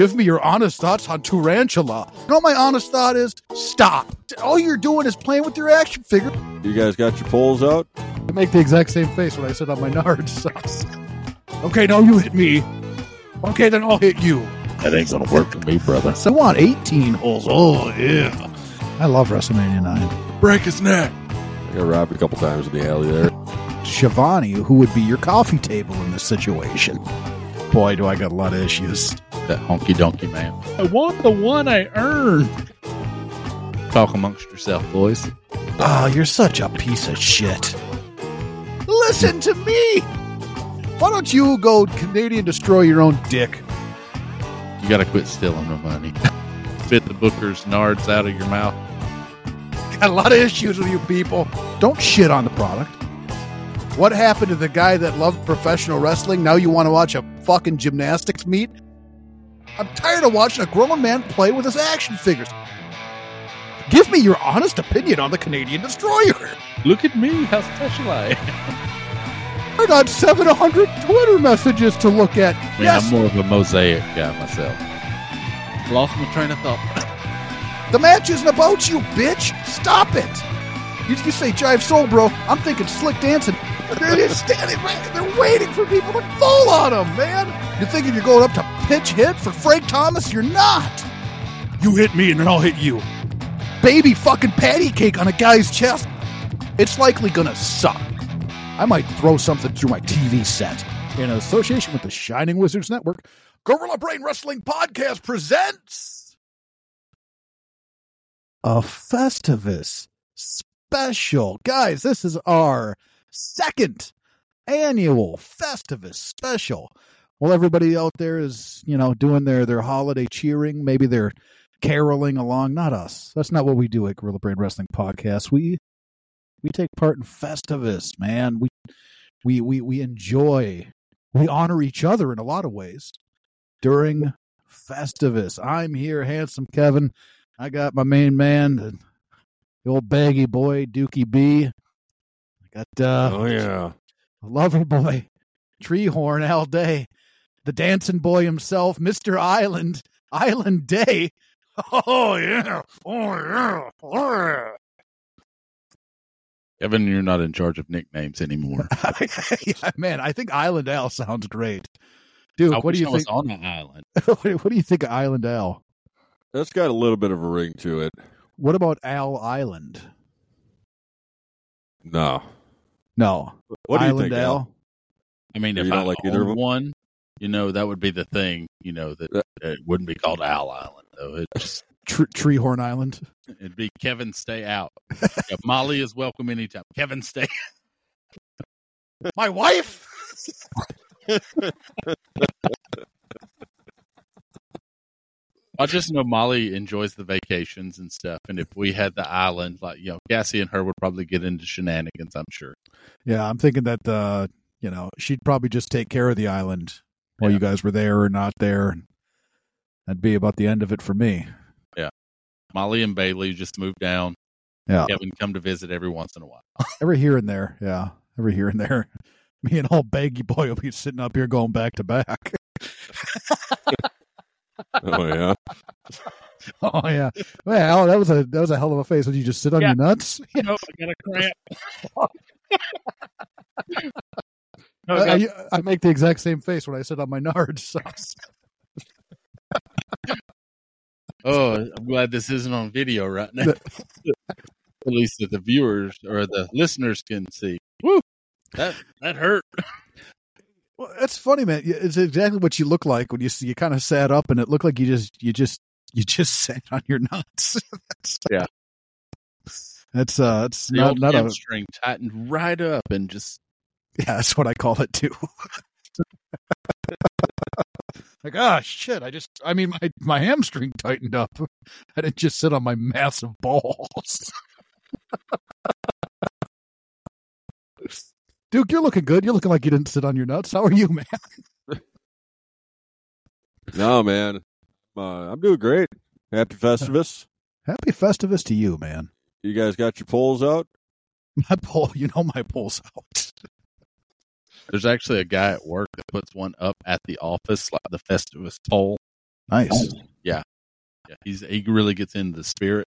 Give me your honest thoughts on Tarantula. You know what my honest thought is? Stop. All you're doing is playing with your action figure. You guys got your poles out? I make the exact same face when I sit on my Nard nards. okay, now you hit me. Okay, then I'll hit you. That ain't gonna work for me, brother. So I want 18 holes. Oh, yeah. I love WrestleMania 9. Break his neck. I got robbed a couple times in the alley there. Schiavone, who would be your coffee table in this situation. Boy, do I got a lot of issues. That honky donkey man. I want the one I earned. Talk amongst yourself, boys. Oh, you're such a piece of shit. Listen to me. Why don't you go Canadian destroy your own dick? You gotta quit stealing the money. Spit the booker's nards out of your mouth. Got a lot of issues with you people. Don't shit on the product. What happened to the guy that loved professional wrestling? Now you want to watch a fucking gymnastics meet? I'm tired of watching a grown man play with his action figures. Give me your honest opinion on the Canadian Destroyer. Look at me, how special I am. I got 700 Twitter messages to look at. I yes, I'm more of a mosaic guy myself. Lost my train of thought. the match isn't about you, bitch. Stop it. You, you say Jive Soul, bro. I'm thinking slick dancing. They're just standing right They're waiting for people to fall on them, man. You're thinking you're going up to pitch hit for Frank Thomas? You're not. You hit me and then I'll hit you. Baby fucking patty cake on a guy's chest. It's likely gonna suck. I might throw something through my TV set. In association with the Shining Wizards Network, Gorilla Brain Wrestling Podcast presents a Festivus special. Guys, this is our second annual Festivus special. Well, everybody out there is, you know, doing their their holiday cheering. Maybe they're caroling along. Not us. That's not what we do at Gorilla Brain Wrestling Podcast. We we take part in Festivus, man. We we we we enjoy. We honor each other in a lot of ways during Festivus. I'm here, handsome Kevin. I got my main man, the the old baggy boy, Dookie B. I got uh Oh, yeah. lover boy, Treehorn all Day, the dancing boy himself, Mr. Island, Island Day. Oh yeah. Oh yeah. Oh, yeah. Kevin, you're not in charge of nicknames anymore. yeah, man, I think Island Al sounds great. Dude, I what do you I was think? on the island. what do- what do you think of Island Al? That's got a little bit of a ring to it. What about Al Island? No. No. What do you think, Al? I mean, You if don't I like owned either of 'em? one, you know, that would be the thing. You know that Uh, it wouldn't be called Owl Island though. It just Tr- Treehorn Island. it'd be Kevin stay out. Yeah, Molly is welcome anytime. Kevin stay. My wife. I just know Molly enjoys the vacations and stuff, and if we had the island, like you know, Cassie and her would probably get into shenanigans. I'm sure. Yeah, I'm thinking that uh, you know, she'd probably just take care of the island while Yeah. you guys were there or not there. That'd be about the end of it for me. Yeah, Molly and Bailey just moved down. Yeah. Kevin come to visit every once in a while. Every here and there, yeah. Every here and there. Me and old baggy boy will be sitting up here going back to back. Oh, yeah. oh yeah. Well, that was a that was a hell of a face. Would you just sit on Yeah. your nuts? You know, I got a cramp. No, I I, got- I, I make the exact same face when I sit on my nards. Sauce. Oh, I'm glad this isn't on video right now. At least that the viewers or the listeners can see. Woo! That that hurt. Well, that's funny, man. It's exactly what you look like when you you kind of sat up, and it looked like you just you just you just sat on your nuts. that's, Yeah. that's uh, it's The not not a hamstring tightened right up and just yeah. That's what I call it too. like ah shit! I just I mean my my hamstring tightened up. I didn't just sit on my massive balls. Duke, you're looking good. You're looking like you didn't sit on your nuts. How are you, man? No, man. Uh, I'm doing great. Happy Festivus. Happy Festivus to you, man. You guys got your poles out? My pole, you know, my pole's out. there's actually a guy at work that puts one up at the office like the Festivus pole. Nice. Yeah, he's he really gets into the spirit.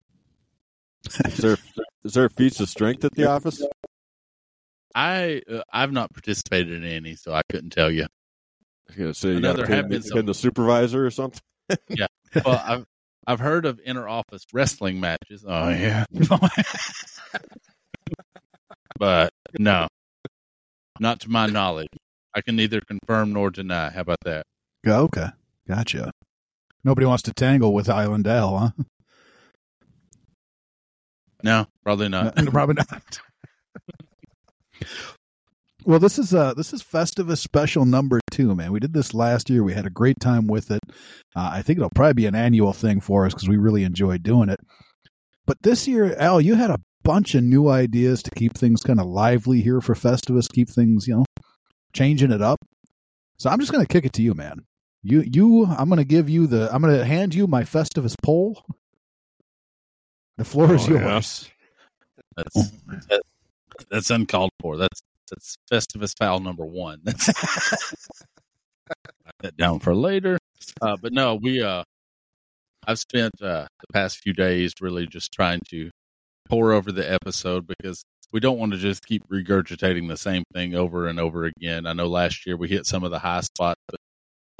Is there is there feats of strength at the office? I uh, I've not participated in any, so I couldn't tell you. I was gonna say you I know got there to have been pin, some- the supervisor or something. Yeah, well, I've I've heard of inter office wrestling matches. Oh yeah, but no, not to my knowledge. I can neither confirm nor deny. How about that? Go, okay. Gotcha. Nobody wants to tangle with Island Dale, huh? No, probably not. No, Probably not. well, this is uh this is Festivus special number two, man. We did this last year. We had a great time with it. Uh, I think it'll probably be an annual thing for us because we really enjoyed doing it. But this year, Al, you had a bunch of new ideas to keep things kind of lively here for Festivus, keep things, you know, changing it up. So I'm just gonna kick it to you, man. You you I'm gonna give you the I'm gonna hand you my Festivus pole. The floor is Oh, yeah. yours. That's that, that's uncalled for. That's that's Festivus foul number one. That's that down for later. Uh, but no, we uh, I've spent uh, the past few days really just trying to pore over the episode because we don't want to just keep regurgitating the same thing over and over again. I know last year we hit some of the high spots, but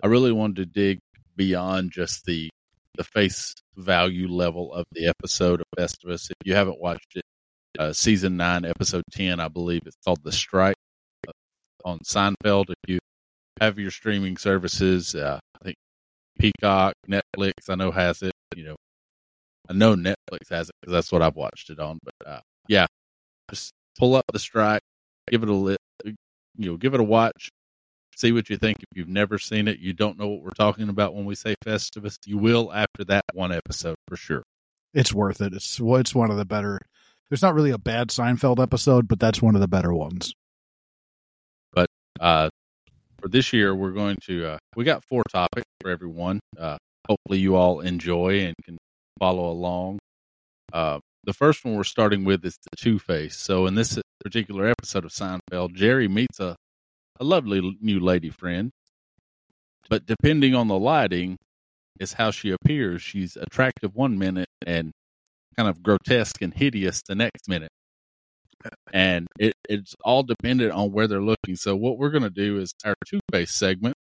I really wanted to dig beyond just the the face value level of the episode of Festivus. If you haven't watched it, uh, season nine, episode ten, I believe it's called "The Strike" uh, on Seinfeld. If you have your streaming services, uh, I think Peacock, Netflix, I know has it. You know, I know Netflix has it because that's what I've watched it on. But uh, yeah, just pull up "The Strike," give it a lit, you know, give it a watch. See what you think. If you've never seen it, you don't know what we're talking about when we say Festivus. You will after that one episode for sure. it's worth it. It's it's one of the better. There's not really a bad Seinfeld episode, but that's one of the better ones. But uh, for this year, we're going to uh, we got four topics for everyone. Uh, hopefully, you all enjoy and can follow along. Uh, the first one we're starting with is the Two Face. So, in this particular episode of Seinfeld, Jerry meets a a lovely new lady friend, but depending on the lighting, is how she appears. She's attractive one minute and kind of grotesque and hideous the next minute and it, it's all dependent on where they're looking. So what we're going to do is our two face segment,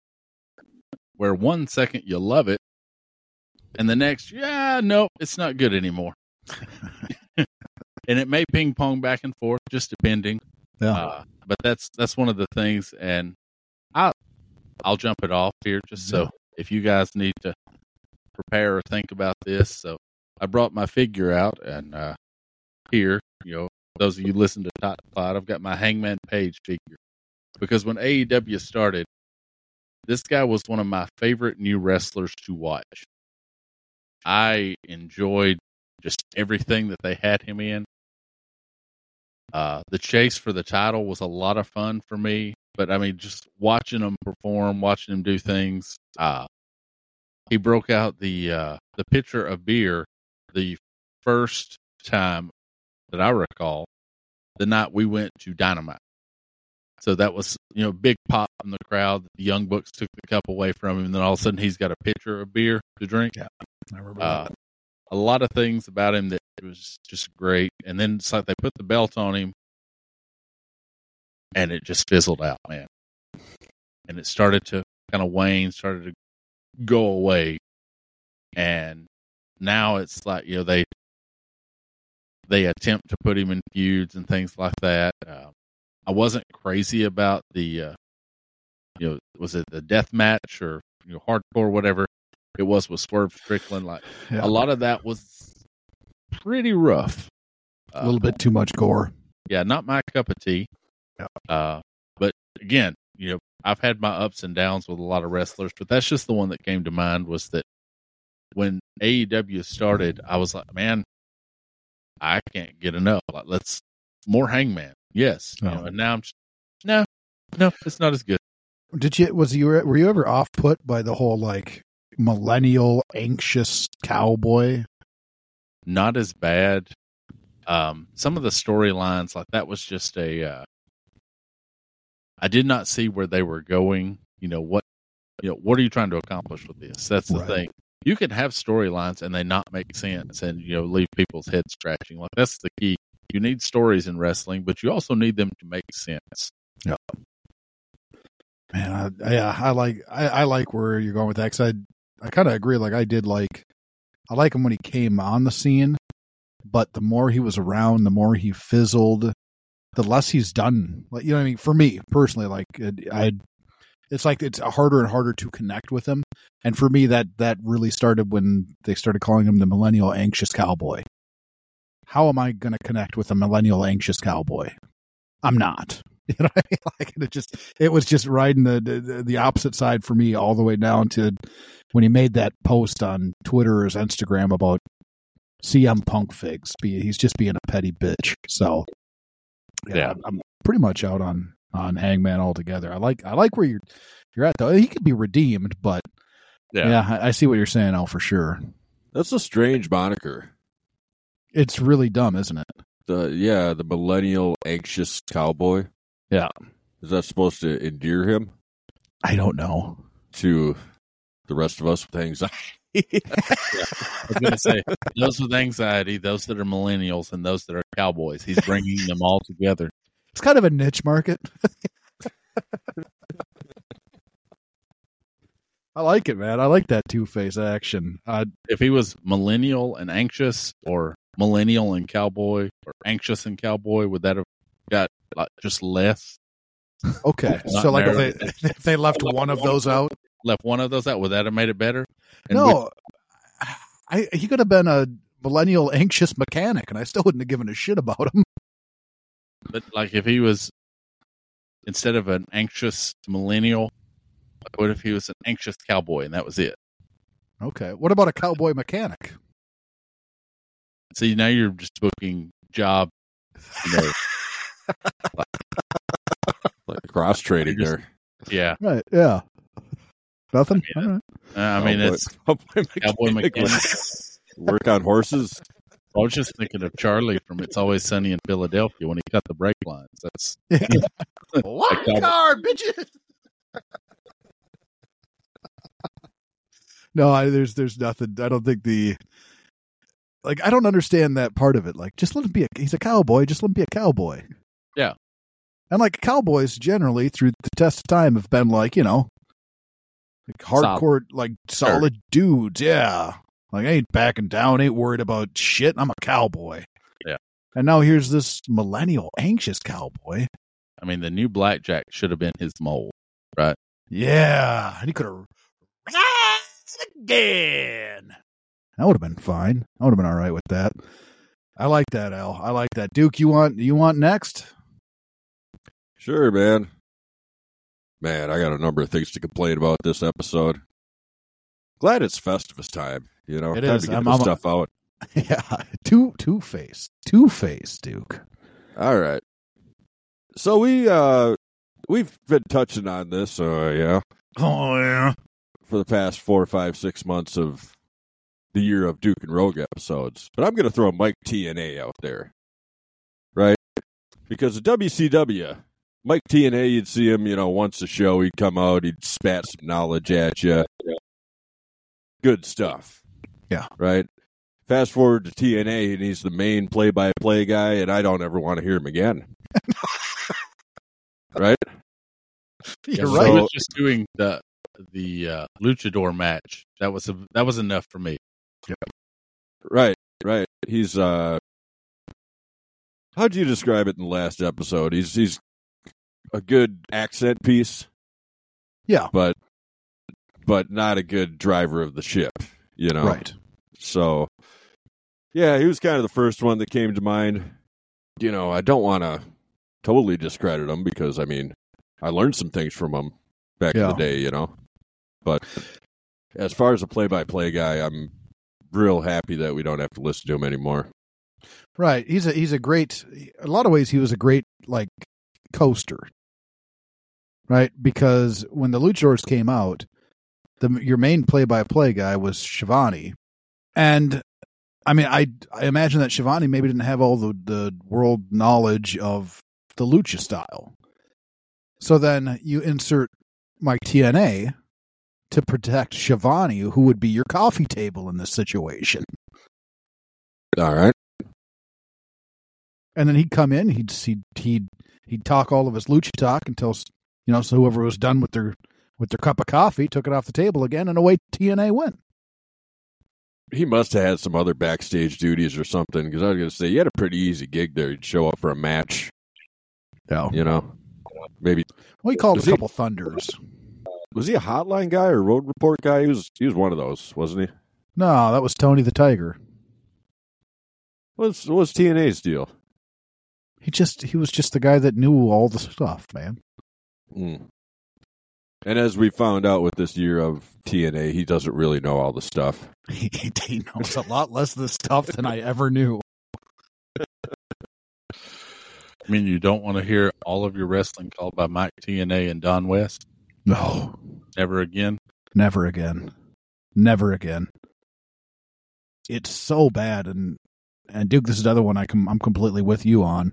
where one second you love it, and the next, yeah, no, it's not good anymore. and it may ping pong back and forth, just depending. Yeah. Uh, but that's that's one of the things, and I I'll jump it off here just so if you guys need to prepare or think about this. So I brought my figure out, and uh, here, you know, those of you listen to Top Five, I've got my Hangman Page figure because when AEW started, this guy was one of my favorite new wrestlers to watch. I enjoyed just everything that they had him in. Uh, the chase for the title was a lot of fun for me, but I mean, just watching him perform, watching him do things. Uh, he broke out the uh, the pitcher of beer the first time that I recall the night we went to Dynamite. So that was, you know, big pop in the crowd. The Young Bucks took the cup away from him, and then all of a sudden he's got a pitcher of beer to drink. I remember Uh, a lot of things about him that it was just great. And then it's like they put the belt on him, and it just fizzled out, man. And it started to kind of wane, started to go away, and now it's like you know they they attempt to put him in feuds and things like that. Uh, I wasn't crazy about the uh, you know was it the death match or you know hardcore whatever it was with Swerve Strickland. Like Yeah. a lot of that was pretty rough. a little bit too much gore. yeah, not my cup of tea. Yeah. Uh, but again, you know, I've had my ups and downs with a lot of wrestlers, but that's just the one that came to mind was that when AEW started, I was like, man, I can't get enough. Like, let's more Hangman. Yes. You Oh. know, and now I'm just, no, no, it's not as good. Did you was you were you ever off put by the whole like millennial anxious cowboy? not as bad. Um, some of the storylines, like that, was just a. Uh, I did not see where they were going. You know what? You know what are you trying to accomplish with this? That's the Right. thing. You can have storylines and they not make sense and you know leave people's heads scratching. Like that's the key. You need stories in wrestling, but you also need them to make sense. Yeah. Man, I, yeah, I like I, I like where you're going with that. Cause I I kind of agree. Like I did like I like him when he came on the scene, but the more he was around, the more he fizzled, the less he's done. Like you know what I mean? For me personally, like I, it's like it's harder and harder to connect with him. And for me, that that really started when they started calling him the millennial anxious cowboy. How am I going to connect with a millennial anxious cowboy? I'm not. You know what I mean? Like it just it was just riding the, the the opposite side for me all the way down to when he made that post on Twitter or his Instagram about CM Punk figs. He's just being a petty bitch. So Yeah. I'm, I'm pretty much out on on Hangman altogether. I like I like where you're you're at though. He could be redeemed, but Yeah. yeah, I, I see what you're saying, Al, for sure. That's a strange moniker. It's really dumb, isn't it? The yeah, the millennial anxious cowboy. Yeah. Is that supposed to endear him I don't know. to the rest of us with anxiety? I was going to say those with anxiety, those that are millennials, and those that are cowboys. He's bringing them all together. It's kind of a niche market. I like it, man. I like that two face action. Uh, If he was millennial and anxious, or millennial and cowboy, or anxious and cowboy, would that have got like, just less? okay, so like if they if they left one of those out, Left one of those out, would that have made it better? And no, I he could have been a millennial anxious mechanic, and I still wouldn't have given a shit about him. But like if he was instead of an anxious millennial, what if he was an anxious cowboy and that was it? Okay, what about a cowboy mechanic? See, now you're just booking job. You know, like cross trading Just- there. yeah, Right? Yeah. Nothing. I All right. Uh, I mean Cowboy- it's. cowboy Cowboy mechanic. mechanic. Work on horses. I was just thinking of Charlie from It's Always Sunny in Philadelphia when he cut the brake lines. That's Yeah. Like cowboy- card, bitches. no, I, there's there's nothing. I don't think the like I don't understand that part of it. Like, just let him be a he's a cowboy. Just let him be a cowboy. Yeah. And like cowboys generally through the test of time have been like you know like hardcore like solid dudes. Yeah. Like I ain't backing down. Ain't worried about shit. I'm a cowboy. Yeah. And now here's this millennial anxious cowboy. I mean the new blackjack should have been his mold. Right? Yeah, and he could have again. That would have been fine. I would have been all right with that. I like that, Al. I like that. Duke, you want you want next? Sure, man. Man, I got a number of things to complain about this episode. Glad it's Festivus time. You know, It time is. to get I'm- this I'm- stuff out. yeah, two two face, two face, Duke. All right. So we uh we've been touching on this, uh yeah, Oh yeah. for the past four, five, six months of the year of Duke and Rogue episodes. But I'm gonna throw Mike Tenay out there. Right? Because the WCW, Mike Tenay, you'd see him, you know, once a show, he'd come out, he'd spat some knowledge at you. Good stuff. Yeah. Right? Fast forward to TNA, and he's the main play by play guy, and I don't ever want to hear him again. right? You're So right. He was just doing the the uh, luchador match. That was a, that was enough for me. Right, right. He's uh how'd you describe it in the last episode? He's he's a good accent piece. Yeah. But but not a good driver of the ship, you know. Right. So yeah, he was kind of the first one that came to mind. You know, I don't want to totally discredit him because I mean, I learned some things from him back in the day, you know. But as far as a play-by-play guy, I'm real happy that we don't have to listen to him anymore. Right. He's a he's a great. A lot of ways, he was a great like coaster. Right, because when the Luchadors came out, the your main play-by-play guy was Schiavone, and I mean, I I imagine that Schiavone maybe didn't have all the the world knowledge of the lucha style. So then you insert Mike Tenay, to protect Schiavone, who would be your coffee table in this situation. All right. And then he'd come in, he'd he'd he'd, he'd talk all of his lucha talk until you know, so whoever was done with their with their cup of coffee took it off the table again, and away Tenay went. He must have had some other backstage duties or something because I was going to say, you had a pretty easy gig there. You'd show up for a match, No, you know, maybe. well, he called Was a he- couple thunders. Was he a hotline guy or road report guy? He was, he was one of those, wasn't he? No, that was Tony the Tiger. What's, what's Tenay's deal? He just he was just the guy that knew all the stuff, man. Mm. And as we found out with this year of TNA, he doesn't really know all the stuff. He, he knows a lot less of the stuff than I ever knew. I mean, you don't want to hear all of your wrestling called by Mike Tenay and Don West No, Never again. never again, never again. It's so bad, and and Duke, this is another one I com- I'm completely with you on.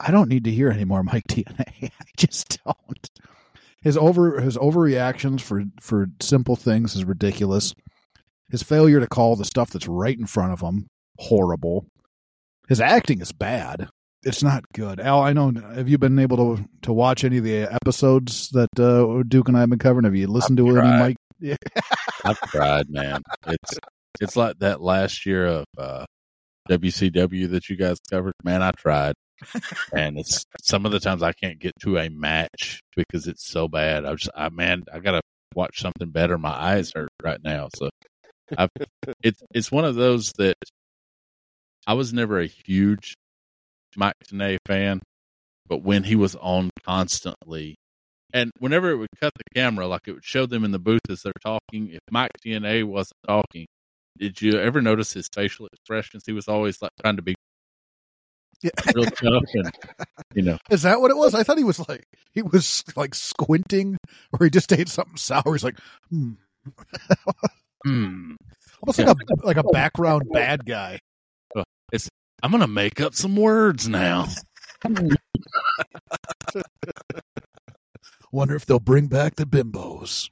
I don't need to hear any more Mike Tenay. I just don't. His over his overreactions for for simple things is ridiculous. His failure to call the stuff that's right in front of him horrible. His acting is bad. It's not good. Al, I know. Have you been able to to watch any of the episodes that uh, Duke and I have been covering? Have you listened to any. Mike? I've tried, man. It's it's like that last year of uh, WCW that you guys covered. Man, I tried, and it's some of the times I can't get to a match because it's so bad. I just, I man, I gotta watch something better. My eyes hurt right now, so I've, it's it's one of those that I was never a huge Mike Tenay fan, but when he was on constantly, and whenever it would cut the camera, like it would show them in the booth as they're talking. If Mike Tenay wasn't talking, did you ever notice his facial expressions? He was always like trying to be Yeah. real tough, and you know, Is that what it was? I thought he was like he was like squinting, or he just ate something sour. He's like, hmm. hmm, almost like a like a background bad guy. I'm gonna make up some words now. Wonder if they'll bring back the bimbos.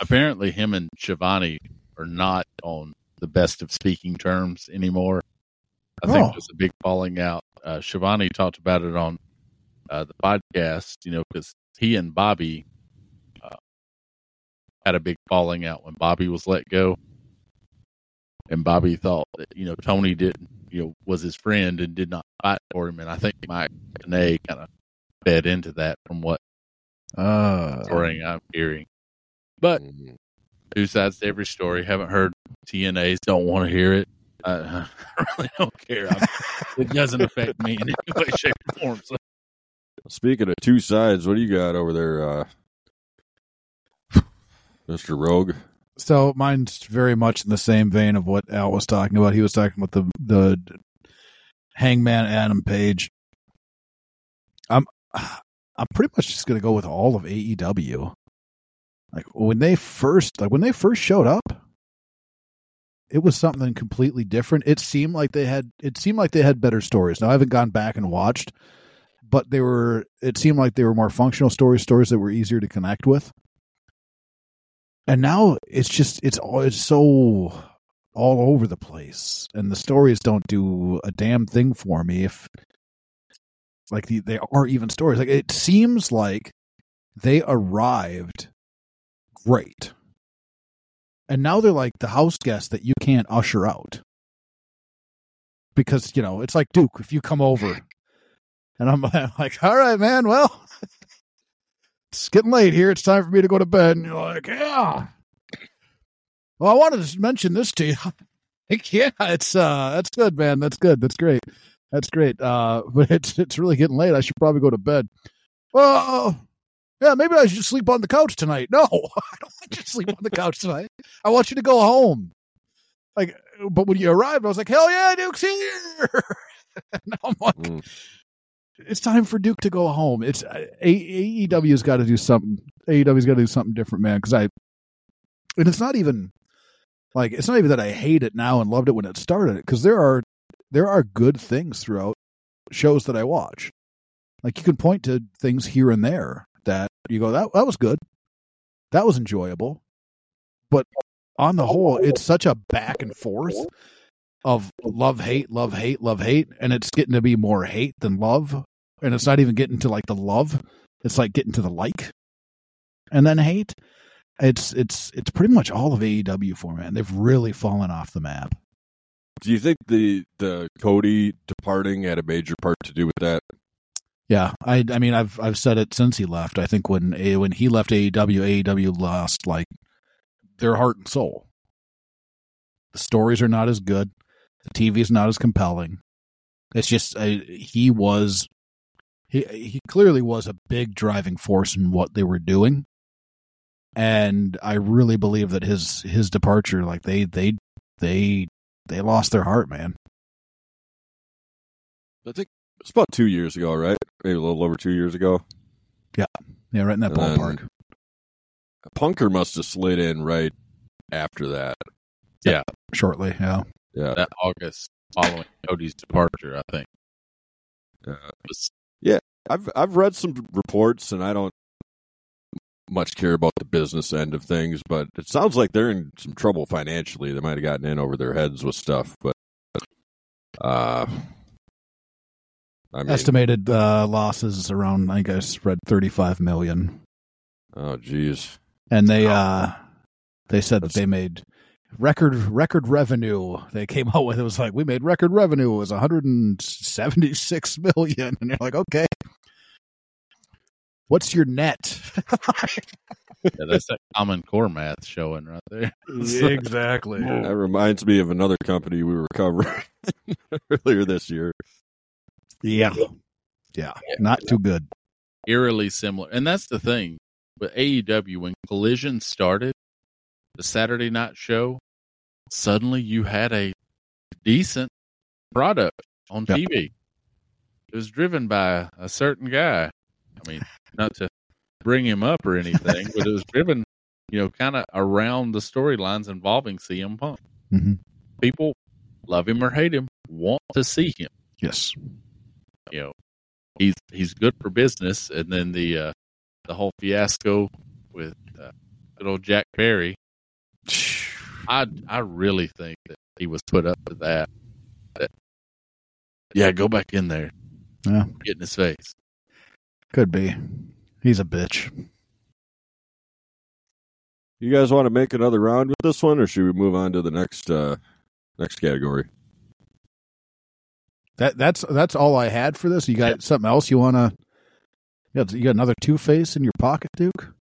Apparently, him and Schiavone are not on the best of speaking terms anymore. I think Oh. there's a big falling out. Uh, Schiavone talked about it on uh, the podcast, you know, because he and Bobby uh, had a big falling out when Bobby was let go. And Bobby thought that, you know, Tony didn't, you know, was his friend and did not fight for him. And I think Mike Tenay kind of fed into that from what Uh, story I'm hearing. But Mm. Two sides to every story. Haven't heard Tenay's. Don't want to hear it. I, I really don't care. I'm, it doesn't affect me in any way, shape, or form. So Speaking of two sides, what do you got over there, uh, Mr. Rogue? so mine's very much in the same vein of what Al was talking about. He was talking about the the Hangman Adam Page. I'm I'm pretty much just gonna go with all of AEW. Like when they first like when they first showed up, it was something completely different. It seemed like they had it seemed like they had better stories. Now I haven't gone back and watched, but they were it seemed like they were more functional stories, stories that were easier to connect with. And now it's just it's all it's so all over the place, and the stories don't do a damn thing for me. If like the, they are even stories, like it seems like they arrived great, and now they're like the house guest that you can't usher out because you know it's like Duke if you come over, and I'm like, all right, man, well. It's getting late here. It's time for me to go to bed. And you're like, yeah. Well, I wanted to mention this to you. Like, yeah, it's uh that's good, man. That's good. That's great. That's great. Uh but it's it's really getting late. I should probably go to bed. Well, yeah, maybe I should sleep on the couch tonight. No, I don't want you to sleep on the couch tonight. I want you to go home. Like, but when you arrived, I was like, hell yeah, Duke's here. now I'm like, Mm. it's time for Duke to go home. It's uh, AEW's got to do something. AEW's got to do something different, man. Because I, and it's not even like it's not even that I hate it now and loved it when it started. Because there are there are good things throughout shows that I watch. Like you can point to things here and there you go that that was good, that was enjoyable, but on the whole, it's such a back and forth of love hate love hate love hate, and it's getting to be more hate than love, and it's not even getting to like the love. It's like getting to the like, and then hate. It's it's it's pretty much all of AEW format. They've really fallen off the map. Do you think the the Cody departing had a major part to do with that? Yeah, I I mean I've I've said it since he left. I think when A when he left AEW, AEW lost like their heart and soul. The stories are not as good. The TV is not as compelling. It's just he was he he clearly was a big driving force in what they were doing. And I really believe that his his departure like they they they they lost their heart, man. I think it's about two years ago, right? Maybe a little over two years ago. Yeah, yeah, right in that And ballpark. Punker must have slid in right after that. Yeah. Shortly, yeah. Yeah. That August following Cody's departure, I think. Yeah. Was- I've I've read some reports, and I don't much care about the business end of things, but it sounds like they're in some trouble financially. They might have gotten in over their heads with stuff, but uh, I mean, Estimated uh, losses around I guess read thirty five million. oh geez, and they uh they said that they made record record revenue. They came out with it was like we made record revenue. It was 176 million. And you're like okay. What's your net? Yeah, that's that common core math showing right there. exactly. That reminds me of another company we were covering earlier this year. Yeah yeah not too good Eerily similar. And that's the thing. But AEW, when Collision started, the Saturday night show, suddenly you had a decent product on. TV. It was driven by a certain guy. I mean, not to bring him up or anything, but it was driven, you know, kind of around the storylines involving CM Punk. Mhm. People love him or hate him, want to see him. yes he's he's good for business. And then the uh, the whole fiasco with uh, good old Jack Perry, I I really think that he was put up to that. That yeah, go back in there, Yeah. get in his face. could be he's a bitch You guys want to make another round with this one, or should we move on to the next uh, next category? That that's that's all i had for this you got something else you want to yeah, you got another two face in your pocket duke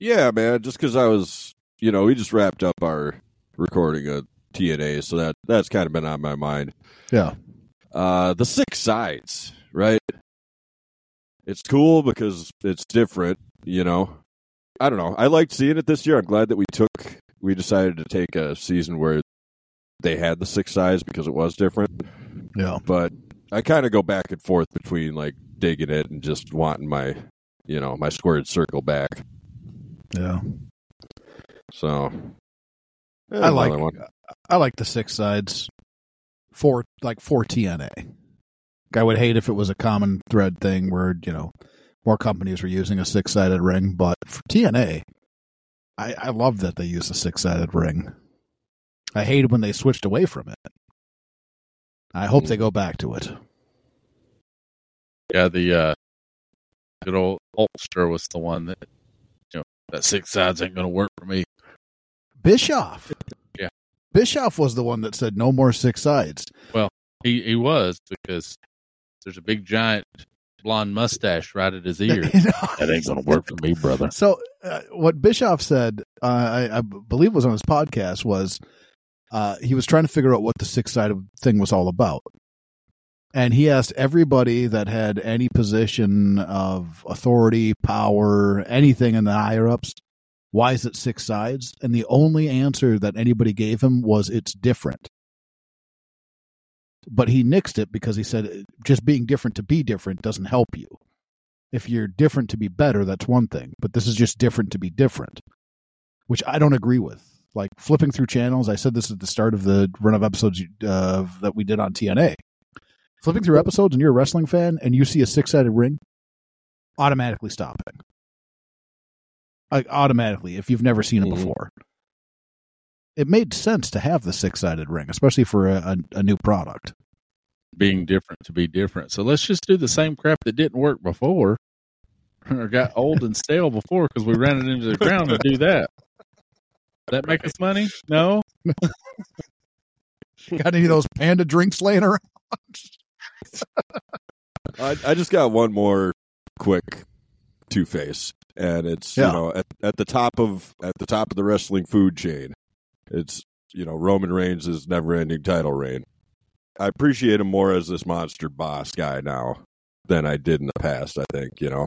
Yeah, man. Just because I was, you know, we just wrapped up our recording of TNA, so that that's kind of been on my mind. yeah Uh, the six sides, right? It's cool because it's different, you know. I don't know. I liked seeing it this year. I'm glad that we took, we decided to take a season where they had the six sides because it was different. yeah But I kind of go back and forth between like digging it and just wanting my, you know, my squared circle back. yeah So I like. I like the six sides for like for TNA. I would hate if it was a common thread thing where you know more companies were using a six sided ring, but for TNA, I, I love that they use a six sided ring. I hated when they switched away from it. I hope they go back to it. Yeah, the uh, good old Hulkster was the one that you know that six sides ain't gonna work for me. Bischoff. Yeah. Bischoff was the one that said no more six sides. Well, he he was because there's a big giant blonde mustache right at his ear. You know? that ain't gonna work for me, brother. So, uh, what Bischoff said, uh, I, I believe was on his podcast, was uh, he was trying to figure out what the six sided thing was all about. And he asked everybody that had any position of authority, power, anything in the higher ups, why is it six sides? And the only answer that anybody gave him was it's different. But he nixed it because he said just being different to be different doesn't help you if you're different to be better, that's one thing. But this is just different to be different, which I don't agree with. Like flipping through channels, I said this at the start of the run of episodes uh, that we did on TNA. flipping through episodes and you're a wrestling fan and you see a six sided ring, automatically stopping. Like automatically, if you've never seen it Mhm. before. It made sense to have the six sided ring, especially for a, a, a new product. being different to be different. So let's just do the same crap that didn't work before or got old and stale before because we ran it into the ground and do that. That make us money? No. Got any of those panda drinks laying around? I, I just got one more quick two face, and it's Yeah. you know at, at the top of at the top of the wrestling food chain. It's you know Roman Reigns' is never ending title reign. I appreciate him more as this monster boss guy now than I did in the past. I think you know.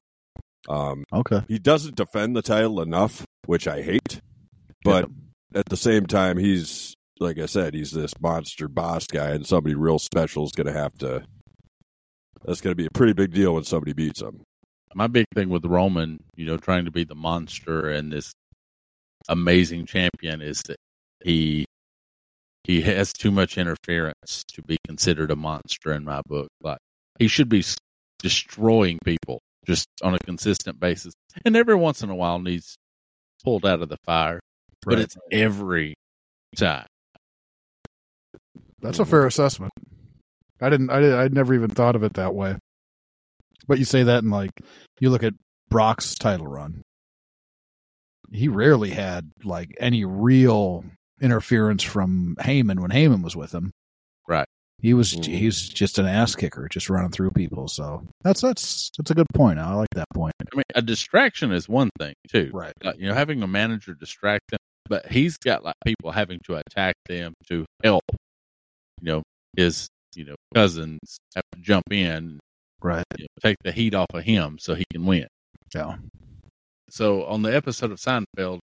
Um, Okay. he doesn't defend the title enough, which I hate. But at the same time, he's like I said, he's this monster boss guy, and somebody real special is going to have to. That's going to be a pretty big deal when somebody beats him. My big thing with Roman, you know, trying to be the monster and this amazing champion is that he he has too much interference to be considered a monster in my book. Like he should be destroying people just on a consistent basis, and every once in a while needs pulled out of the fire. But it's every time. That's a fair assessment. I didn't. I did, I'd never even thought of it that way. But you say that, and like you look at Brock's title run, he rarely had like any real interference from Heyman when Heyman was with him. Right. He was. Mhm. He's just an ass kicker, just running through people. So that's that's that's a good point. I like that point. I mean, a distraction is one thing too. Right. Like, you know, having a manager distract them, but he's got like people having to attack them to help. You know, his you know cousins have to jump in, Right. you know, take the heat off of him so he can win. Yeah. So on the episode of Seinfeld,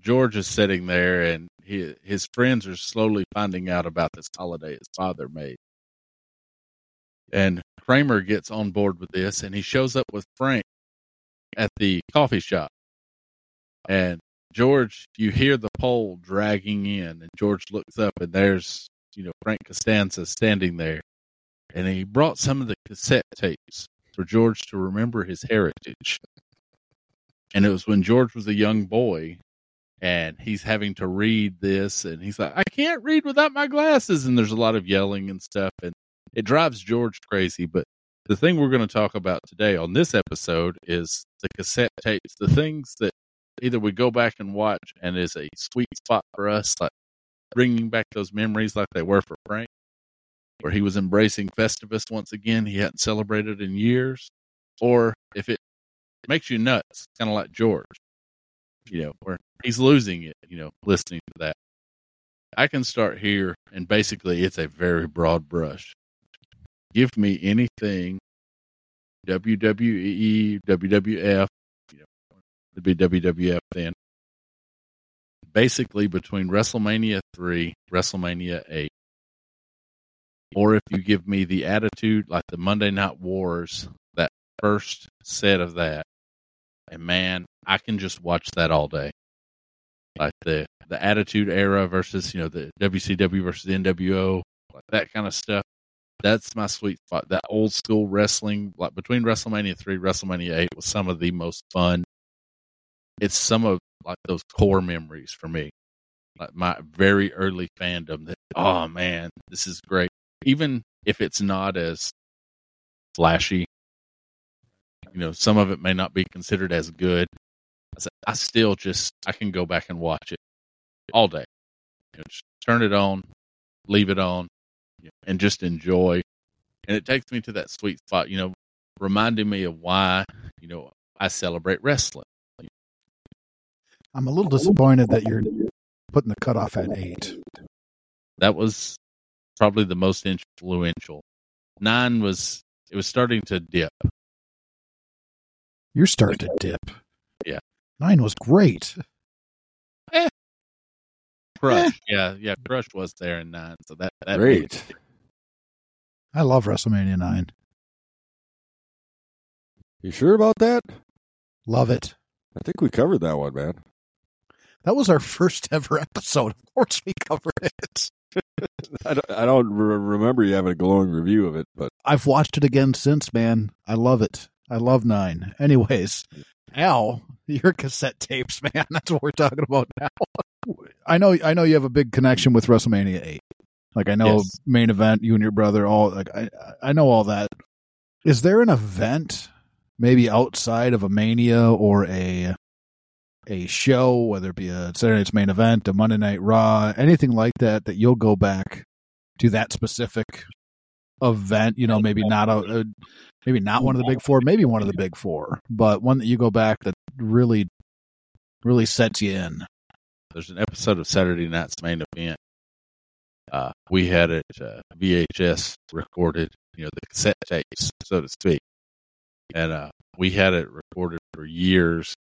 George is sitting there and he, his friends are slowly finding out about this holiday his father made. And Kramer gets on board with this and he shows up with Frank at the coffee shop. And George, you hear the pole dragging in and George looks up and there's, you know, Frank Costanza standing there. And he brought some of the cassette tapes for George to remember his heritage. And it was when George was a young boy and he's having to read this and he's like, I can't read without my glasses. And there's a lot of yelling and stuff. And it drives George crazy. But the thing we're going to talk about today on this episode is the cassette tapes, the things that either we go back and watch and is a sweet spot for us, like bringing back those memories like they were for Frank, where he was embracing Festivus once again. He hadn't celebrated in years. Or if it makes you nuts, kind of like George, you know, where he's losing it, you know, listening to that. I can start here, and basically, it's a very broad brush. Give me anything WWE, WWF, it'd be WWF then. Basically, between WrestleMania 3, WrestleMania 8. Or if you give me the attitude, like the Monday Night Wars, that first set of that, and man, I can just watch that all day. Like the the Attitude Era versus you know the WCW versus NWO, like that kind of stuff. That's my sweet spot. That old school wrestling, like between WrestleMania three, WrestleMania eight, was some of the most fun. It's some of like those core memories for me, like my very early fandom. That oh man, this is great. Even if it's not as flashy, you know, some of it may not be considered as good. I still just I can go back and watch it all day. You know, turn it on, leave it on, and just enjoy. And it takes me to that sweet spot, you know, reminding me of why you know I celebrate wrestling. I'm a little disappointed that you're putting the cutoff at eight. That was probably the most influential. Nine was it was starting to dip. You're starting to dip. Yeah. Nine was great. Eh. Crush, eh. yeah, yeah, Crush was there in nine, so that that Great. I love WrestleMania nine. You sure about that? Love it. I think we covered that one, man. That was our first ever episode. Of course, we covered it. I don't, I don't re- remember you having a glowing review of it, but I've watched it again since, man. I love it. I love Nine. Anyways, Al, your cassette tapes, man. That's what we're talking about now. I know, I know you have a big connection with WrestleMania Eight. Like I know Yes. main event, you and your brother, all like I, I know all that. Is there an event, maybe outside of a Mania or a a show, whether it be a Saturday Night's main event, a Monday Night Raw, anything like that, that you'll go back to that specific event? You know, maybe not a, a maybe not one of the big four, maybe one of the big four, but one that you go back that really, really sets you in. There's an episode of Saturday Night's main event. Uh, we had it uh, VHS recorded, you know, the cassette tapes, so to speak, and uh, we had it recorded for years.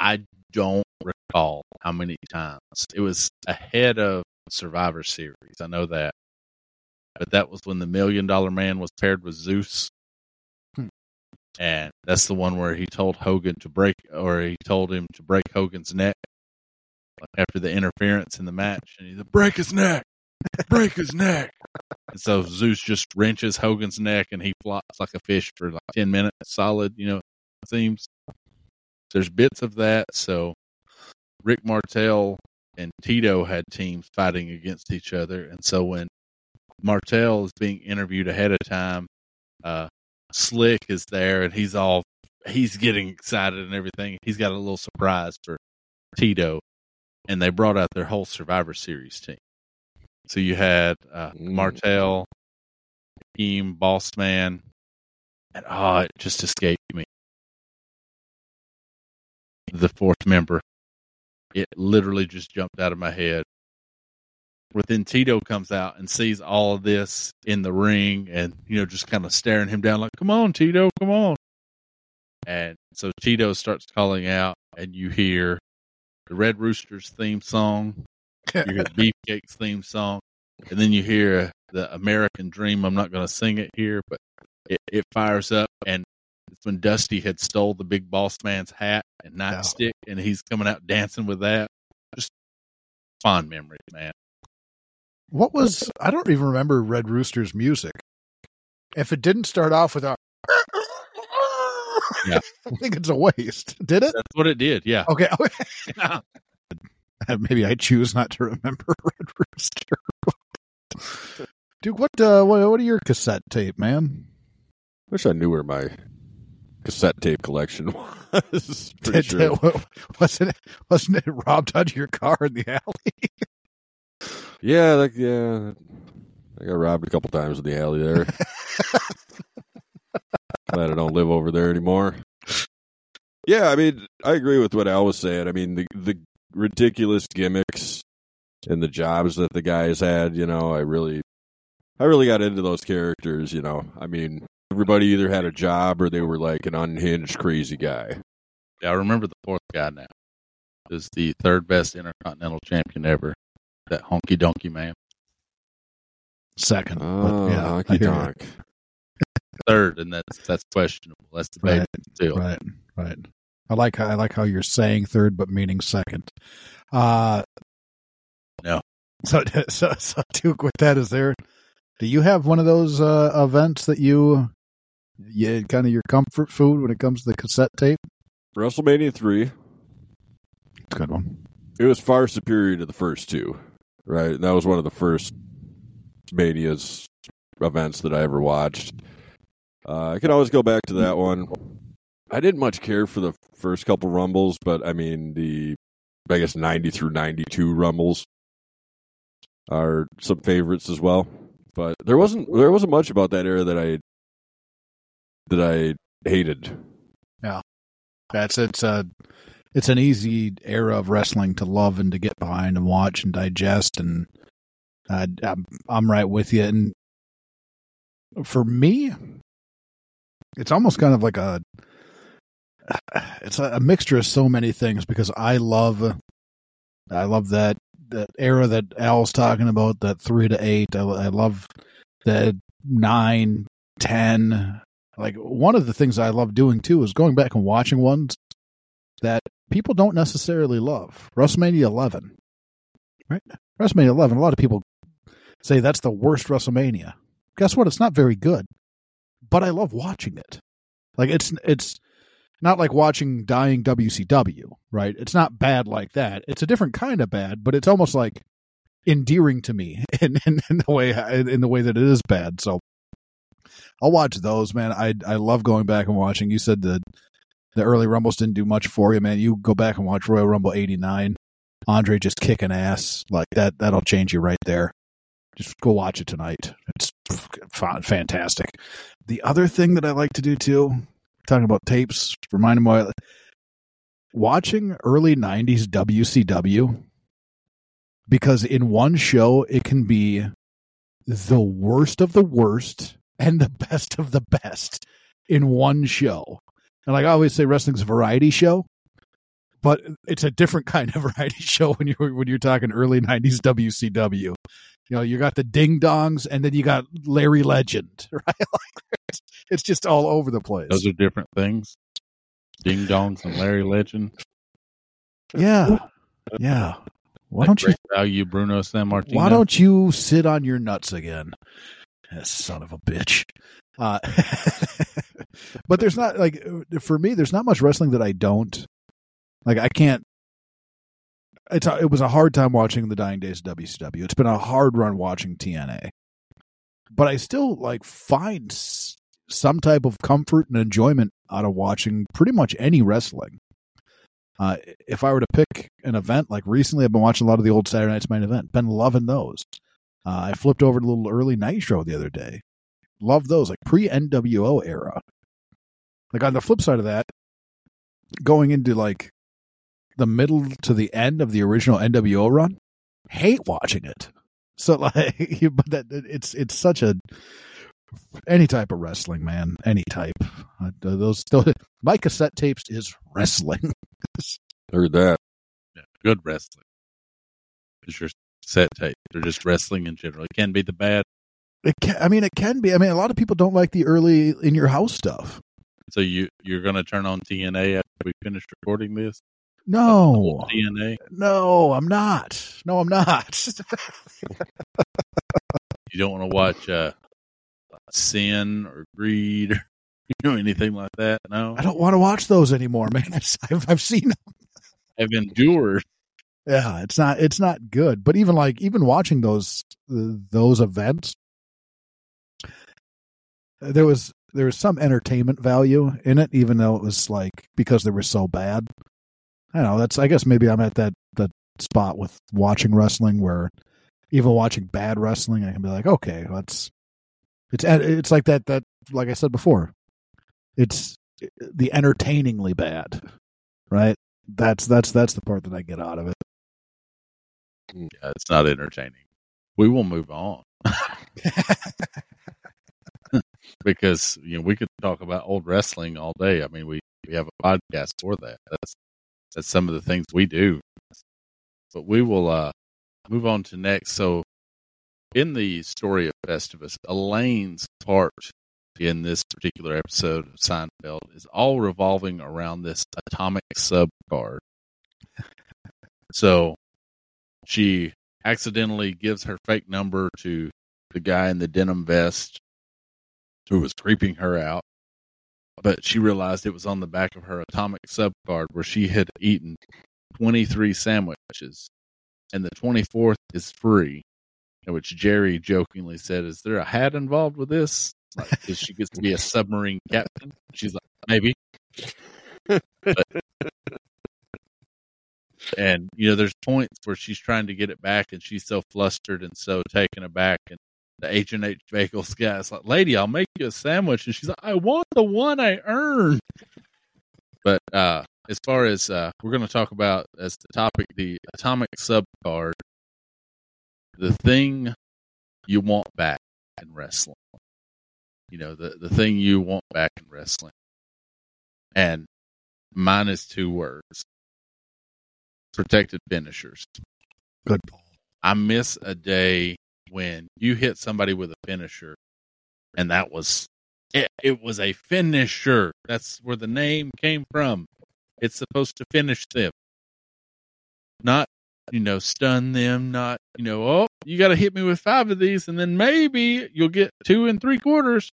I don't recall how many times it was ahead of Survivor Series. I know that, but that was when the Million Dollar Man was paired with Zeus, Hmm. and that's the one where he told Hogan to break, or he told him to break Hogan's neck after the interference in the match, and he said, "Break his neck, break his neck." And so Zeus just wrenches Hogan's neck, and he flops like a fish for like ten minutes solid. You know, it seems there's bits of that. So Rick Martel and Tito had teams fighting against each other, and so when Martel is being interviewed ahead of time, uh, Slick is there, and he's all he's getting excited and everything. He's got a little surprise for Tito, and they brought out their whole Survivor Series team. So you had uh, Mm. Martel, Team Boss Man, and oh, it just escaped me. The fourth member, it literally just jumped out of my head. Within Tito comes out and sees all of this in the ring, and you know, just kind of staring him down, like, "Come on, Tito, come on!" And so Tito starts calling out, and you hear the Red Roosters theme song, you hear Beefcake's theme song, and then you hear the American Dream. I'm not going to sing it here, but it, it fires up, and it's when Dusty had stole the big boss man's hat and nightstick, and he's coming out dancing with that. Just fond memories, man. What was I don't even remember Red Rooster's music. If it didn't start off with a Yeah. I think it's a waste. Did it? That's what it did. Yeah. Okay. Maybe I choose not to remember Red Rooster. Dude, what uh what what are your cassette tape, man? wish I knew where my cassette tape collection was. Pretty sure. wasn't it wasn't it robbed out of your car in the alley? Yeah, like yeah, I got robbed a couple times in the alley there. Glad I don't live over there anymore. Yeah, I mean, I agree with what Al was saying. I mean, the the ridiculous gimmicks and the jobs that the guys had. You know, I really, I really got into those characters. You know, I mean, everybody either had a job or they were like an unhinged, crazy guy. Yeah, I remember the fourth guy now. Is the third best intercontinental champion ever. That honky donkey man. Second. but Oh, yeah, honky hear you. tonk. Third, and that's that's questionable. That's debated Right, still. Right, right. I like how I like how you're saying third but meaning second. Uh No. So so so Duke with that is there do you have one of those uh events that you yeah kind of your comfort food when it comes to the cassette tape? WrestleMania three. It's a good one. it was far superior to the first two, right? That was one of the first Mania's events that I ever watched. Uh, I can always go back to that one. I didn't much care for the first couple Rumbles, but I mean the I guess ninety through ninety two Rumbles are some favorites as well. But there wasn't there wasn't much about that era that I that I hated. Yeah, that's it's a it's an easy era of wrestling to love and to get behind and watch and digest and uh, I'm I'm right with you and for me it's almost kind of like a it's a, a mixture of so many things because I love I love that that era that Al's talking about that 3 to 8 I, I love the nine, ten. Like one of the things I love doing too is going back and watching ones that people don't necessarily love. WrestleMania 11, right? WrestleMania 11. A lot of people say that's the worst WrestleMania. Guess what? It's not very good, but I love watching it. Like it's it's not like watching dying WCW, right? It's not bad like that. It's a different kind of bad, but it's almost like endearing to me in, in, in the way in the way that it is bad. So I'll watch those, man. I I love going back and watching. You said the the early Rumbles didn't do much for you, man. You go back and watch Royal Rumble '89. Andre just kicking ass like that. That'll change you right there. Just go watch it tonight. It's fantastic. The other thing that I like to do too, talking about tapes, reminding me watching early '90s WCW because in one show it can be the worst of the worst and the best of the best in one show. And like I always say, wrestling's a variety show, but it's a different kind of variety show when you're when you're talking early '90s WCW. You know, you got the ding dongs, and then you got Larry Legend, right? Like it's, it's just all over the place. Those are different things. Ding dongs and Larry Legend. yeah, yeah. Why don't you? Value Bruno Sammartino? Why don't you sit on your nuts again? Son of a bitch. Uh, but there's not like for me, there's not much wrestling that I don't like. I can't. It's a, it was a hard time watching the Dying Days of WCW. It's been a hard run watching TNA, but I still like find s- some type of comfort and enjoyment out of watching pretty much any wrestling. Uh, if I were to pick an event like recently, I've been watching a lot of the old Saturday Night's Main Event. Been loving those. Uh, I flipped over to a little early Nitro the other day. Love those, like pre NWO era. Like on the flip side of that, going into like the middle to the end of the original NWO run, hate watching it. So like, but that it's it's such a any type of wrestling, man, any type. Uh, those, those my cassette tapes is wrestling. Heard that. Yeah, good wrestling. It's your set tape. They're just wrestling in general. It can be the bad. It can, I mean, it can be. I mean, a lot of people don't like the early in your house stuff. So you you're going to turn on TNA after we finish recording this. No, TNA. no, I'm not. No, I'm not. You don't want to watch uh, Sin or Greed, or, you know, anything like that. No, I don't want to watch those anymore, man. I've, I've seen them. I've endured. Yeah, it's not it's not good. But even like even watching those those events, there was there was some entertainment value in it, even though it was like because they were so bad. I know. That's I guess maybe I'm at that that spot with watching wrestling where even watching bad wrestling, I can be like, okay, let's. It's it's like that that like I said before, it's the entertainingly bad, right? That's that's that's the part that I get out of it. Yeah, it's not entertaining. We will move on because you know we could talk about old wrestling all day. I mean, we we have a podcast for that. That's that's some of the things we do. But we will uh move on to next. So, in the story of Festivus, Elaine's part in this particular episode of Seinfeld is all revolving around this atomic sub card. so, she accidentally gives her fake number to the guy in the denim vest who was creeping her out. But she realized it was on the back of her atomic sub card where she had eaten 23 sandwiches and the 24th is free. Which Jerry jokingly said, Is there a hat involved with this? Like, because she gets to be a submarine captain. She's like, Maybe. But, and, you know, there's points where she's trying to get it back and she's so flustered and so taken aback. And the H and H Bagels guy's like, "Lady, I'll make you a sandwich," and she's like, "I want the one I earned." But uh, as far as uh, we're going to talk about as the topic, the atomic sub card, the thing you want back in wrestling, you know, the the thing you want back in wrestling, and mine is two words: protected finishers. Good. I miss a day when you hit somebody with a finisher, and that was it. It was a finisher. That's where the name came from. It's supposed to finish them, not you know stun them. Not you know oh you got to hit me with five of these and then maybe you'll get two and three quarters.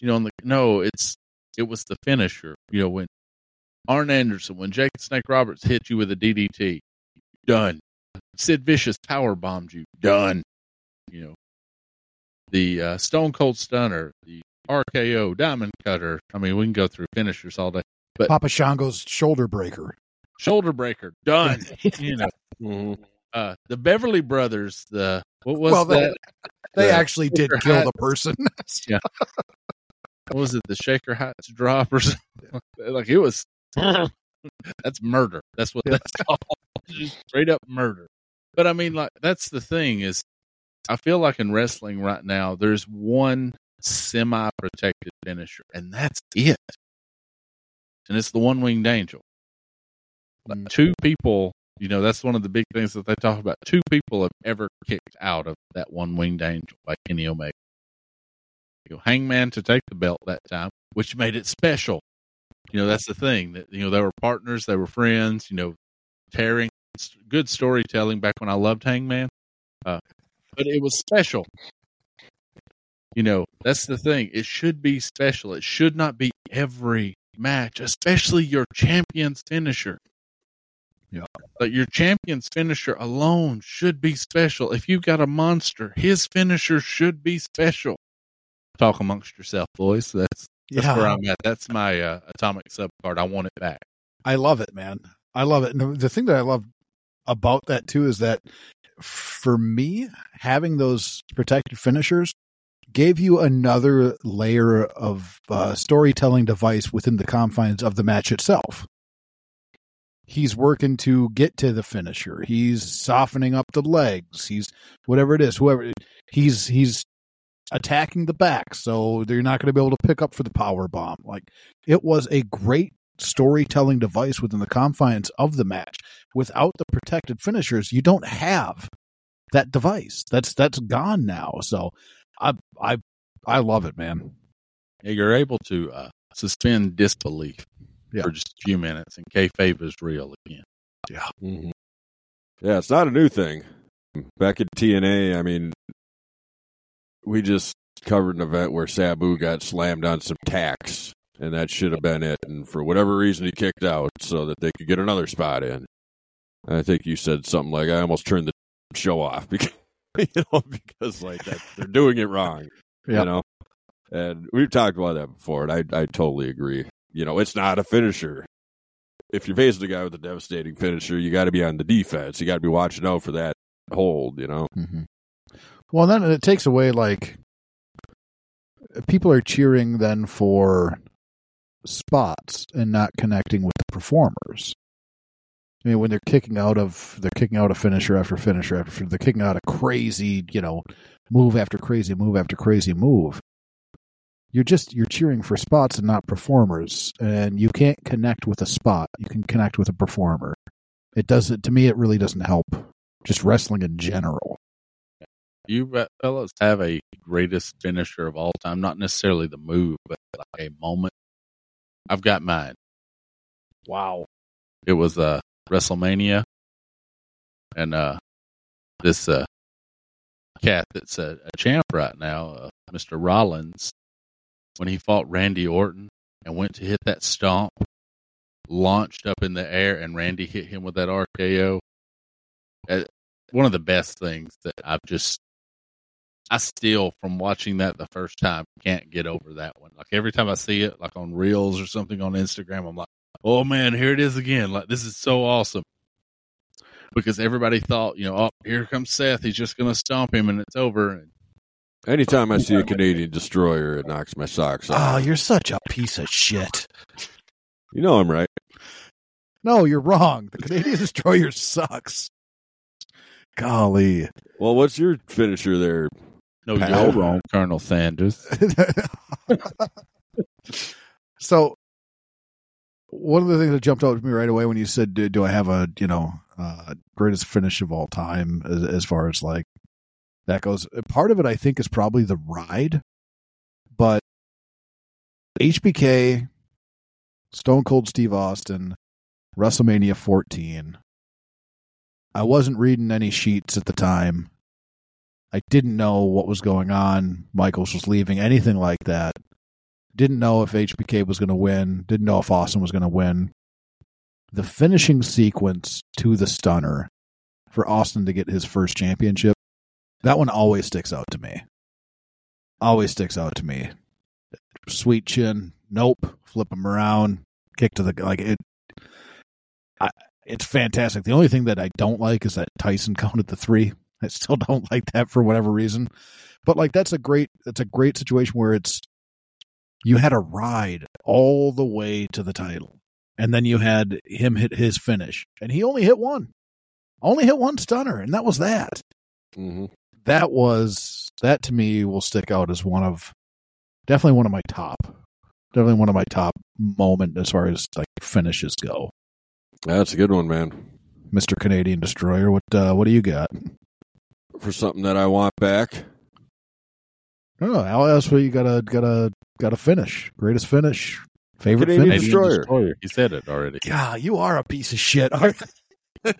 You know, on the, no, it's it was the finisher. You know when Arn Anderson, when Jake the Snake Roberts hit you with a DDT, done. Sid Vicious power bombed you, done. You know the uh, Stone Cold Stunner, the RKO, Diamond Cutter. I mean, we can go through finishers all day. But Papa Shango's shoulder breaker. Shoulder Breaker, done. you know, Mhm. uh, the Beverly Brothers, the what was Well, they- that? They The actually did Shaker kill Hat. the person. What was it? The Shaker Heights drop or something? like it was. that's murder. That's what Yeah. that's called. Just straight up murder. But I mean, like that's the thing is, I feel like in wrestling right now, there's one semi-protected finisher, and that's it. And it's the one-winged angel. Like, Mm. two people, you know, that's one of the big things that they talk about. Two people have ever kicked out of that one-winged angel, like Kenny Omega. You know, Hangman to take the belt that time, which made it special. You know, that's the thing that you know they were partners, they were friends. You know, tearing, good storytelling back when I loved Hangman, uh, but it was special. You know, that's the thing. It should be special. It should not be every match, especially your champion's finisher. Yeah. but your champion's finisher alone should be special. If you've got a monster, his finisher should be special. Talk amongst yourself, boys. That's that's where I'm at. That's my uh, atomic sub card. I want it back. I love it, man. I love it. And the- the thing that I love about that too is that for me, having those protected finishers gave you another layer of uh, storytelling device within the confines of the match itself. He's working to get to the finisher. He's softening up the legs. He's whatever it is, whoever he's he's attacking the back, so they're not going to be able to pick up for the power bomb. Like it was a great storytelling device within the confines of the match. Without the protected finishers, you don't have that device. That's that's gone now. So I I I love it, man. Yeah, you're able to uh, suspend disbelief Yeah. for just a few minutes, and kayfabe is real again. Mhm. Yeah, it's not a new thing. Back at TNA, I mean, we just covered an event where Sabu got slammed on some tacks, and that should have been it. And for whatever reason, he kicked out so that they could get another spot in. I think you said something like, "I almost turned the show off because you know because like that they're doing it wrong." Yeah. You know, and we've talked about that before, and I I totally agree. You know, it's not a finisher if you're facing a guy with a devastating finisher, you got to be on the defense. You got to be watching out for that hold. You know, Mm-hmm. Well, then it takes away like people are cheering then for spots and not connecting with the performers. I mean, when they're kicking out of they're kicking out a finisher after finisher after they're kicking out a crazy, you know, move after crazy move after crazy move. You're just you're cheering for spots and not performers, and you can't connect with a spot. You can connect with a performer. It doesn't to me. It really doesn't help. Just wrestling in general. You fellas have a greatest finisher of all time, not necessarily the move, but like a moment. I've got mine. Wow. It was uh, WrestleMania, and uh, this uh, cat that's a, a champ right now, uh, Mr. Rollins, when he fought Randy Orton and went to hit that stomp, launched up in the air, and Randy hit him with that RKO. Uh, one of the best things that I've just, I still, from watching that the first time, can't get over that one. Like every time I see it, like on Reels or something on Instagram, I'm like, oh man, here it is again. Like this is so awesome. Because everybody thought, you know, oh, here comes Seth. He's just going to stomp him and it's over. And anytime I see a Canadian destroyer, it knocks my socks off. Oh, you're such a piece of shit. you know I'm right. No, you're wrong. The Canadian Destroyer sucks. Golly. Well, what's your finisher there? No, Pat. you're wrong, Colonel Sanders. so, one of the things that jumped out to me right away when you said, "Do, do I have a you know uh, greatest finish of all time?" As, as far as like that goes, part of it I think is probably the ride, but HBK, Stone Cold Steve Austin, WrestleMania 14. I wasn't reading any sheets at the time. I didn't know what was going on. Michaels was leaving, anything like that. Didn't know if HBK was going to win. Didn't know if Austin was going to win. The finishing sequence to the stunner for Austin to get his first championship, that one always sticks out to me. Always sticks out to me. Sweet chin, nope. Flip him around, kick to the like it. I, it's fantastic. The only thing that I don't like is that Tyson counted the three. I still don't like that for whatever reason. But like that's a great that's a great situation where it's you had a ride all the way to the title. And then you had him hit his finish. And he only hit one. Only hit one stunner, and that was that. Mm-hmm. That was that to me will stick out as one of definitely one of my top. Definitely one of my top moment as far as like finishes go. That's a good one, man. Mr. Canadian Destroyer, what uh, what do you got? For something that I want back. Oh, I'll ask what you gotta gotta gotta finish. Greatest finish. Favorite Canadian finish. Destroyer. He said it already. God, you are a piece of shit. All right,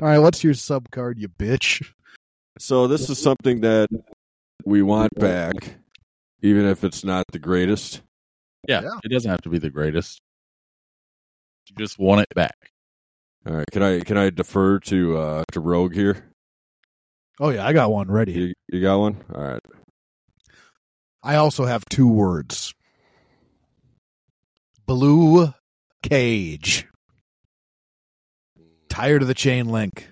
All right what's your sub card, you bitch? So this is something that we want back, even if it's not the greatest. Yeah, Yeah. it doesn't have to be the greatest. You just want it back. All right, can I can I defer to uh to Rogue here? Oh yeah, I got one ready. You, you got one? All right. I also have two words. Blue cage. Tired of the chain link.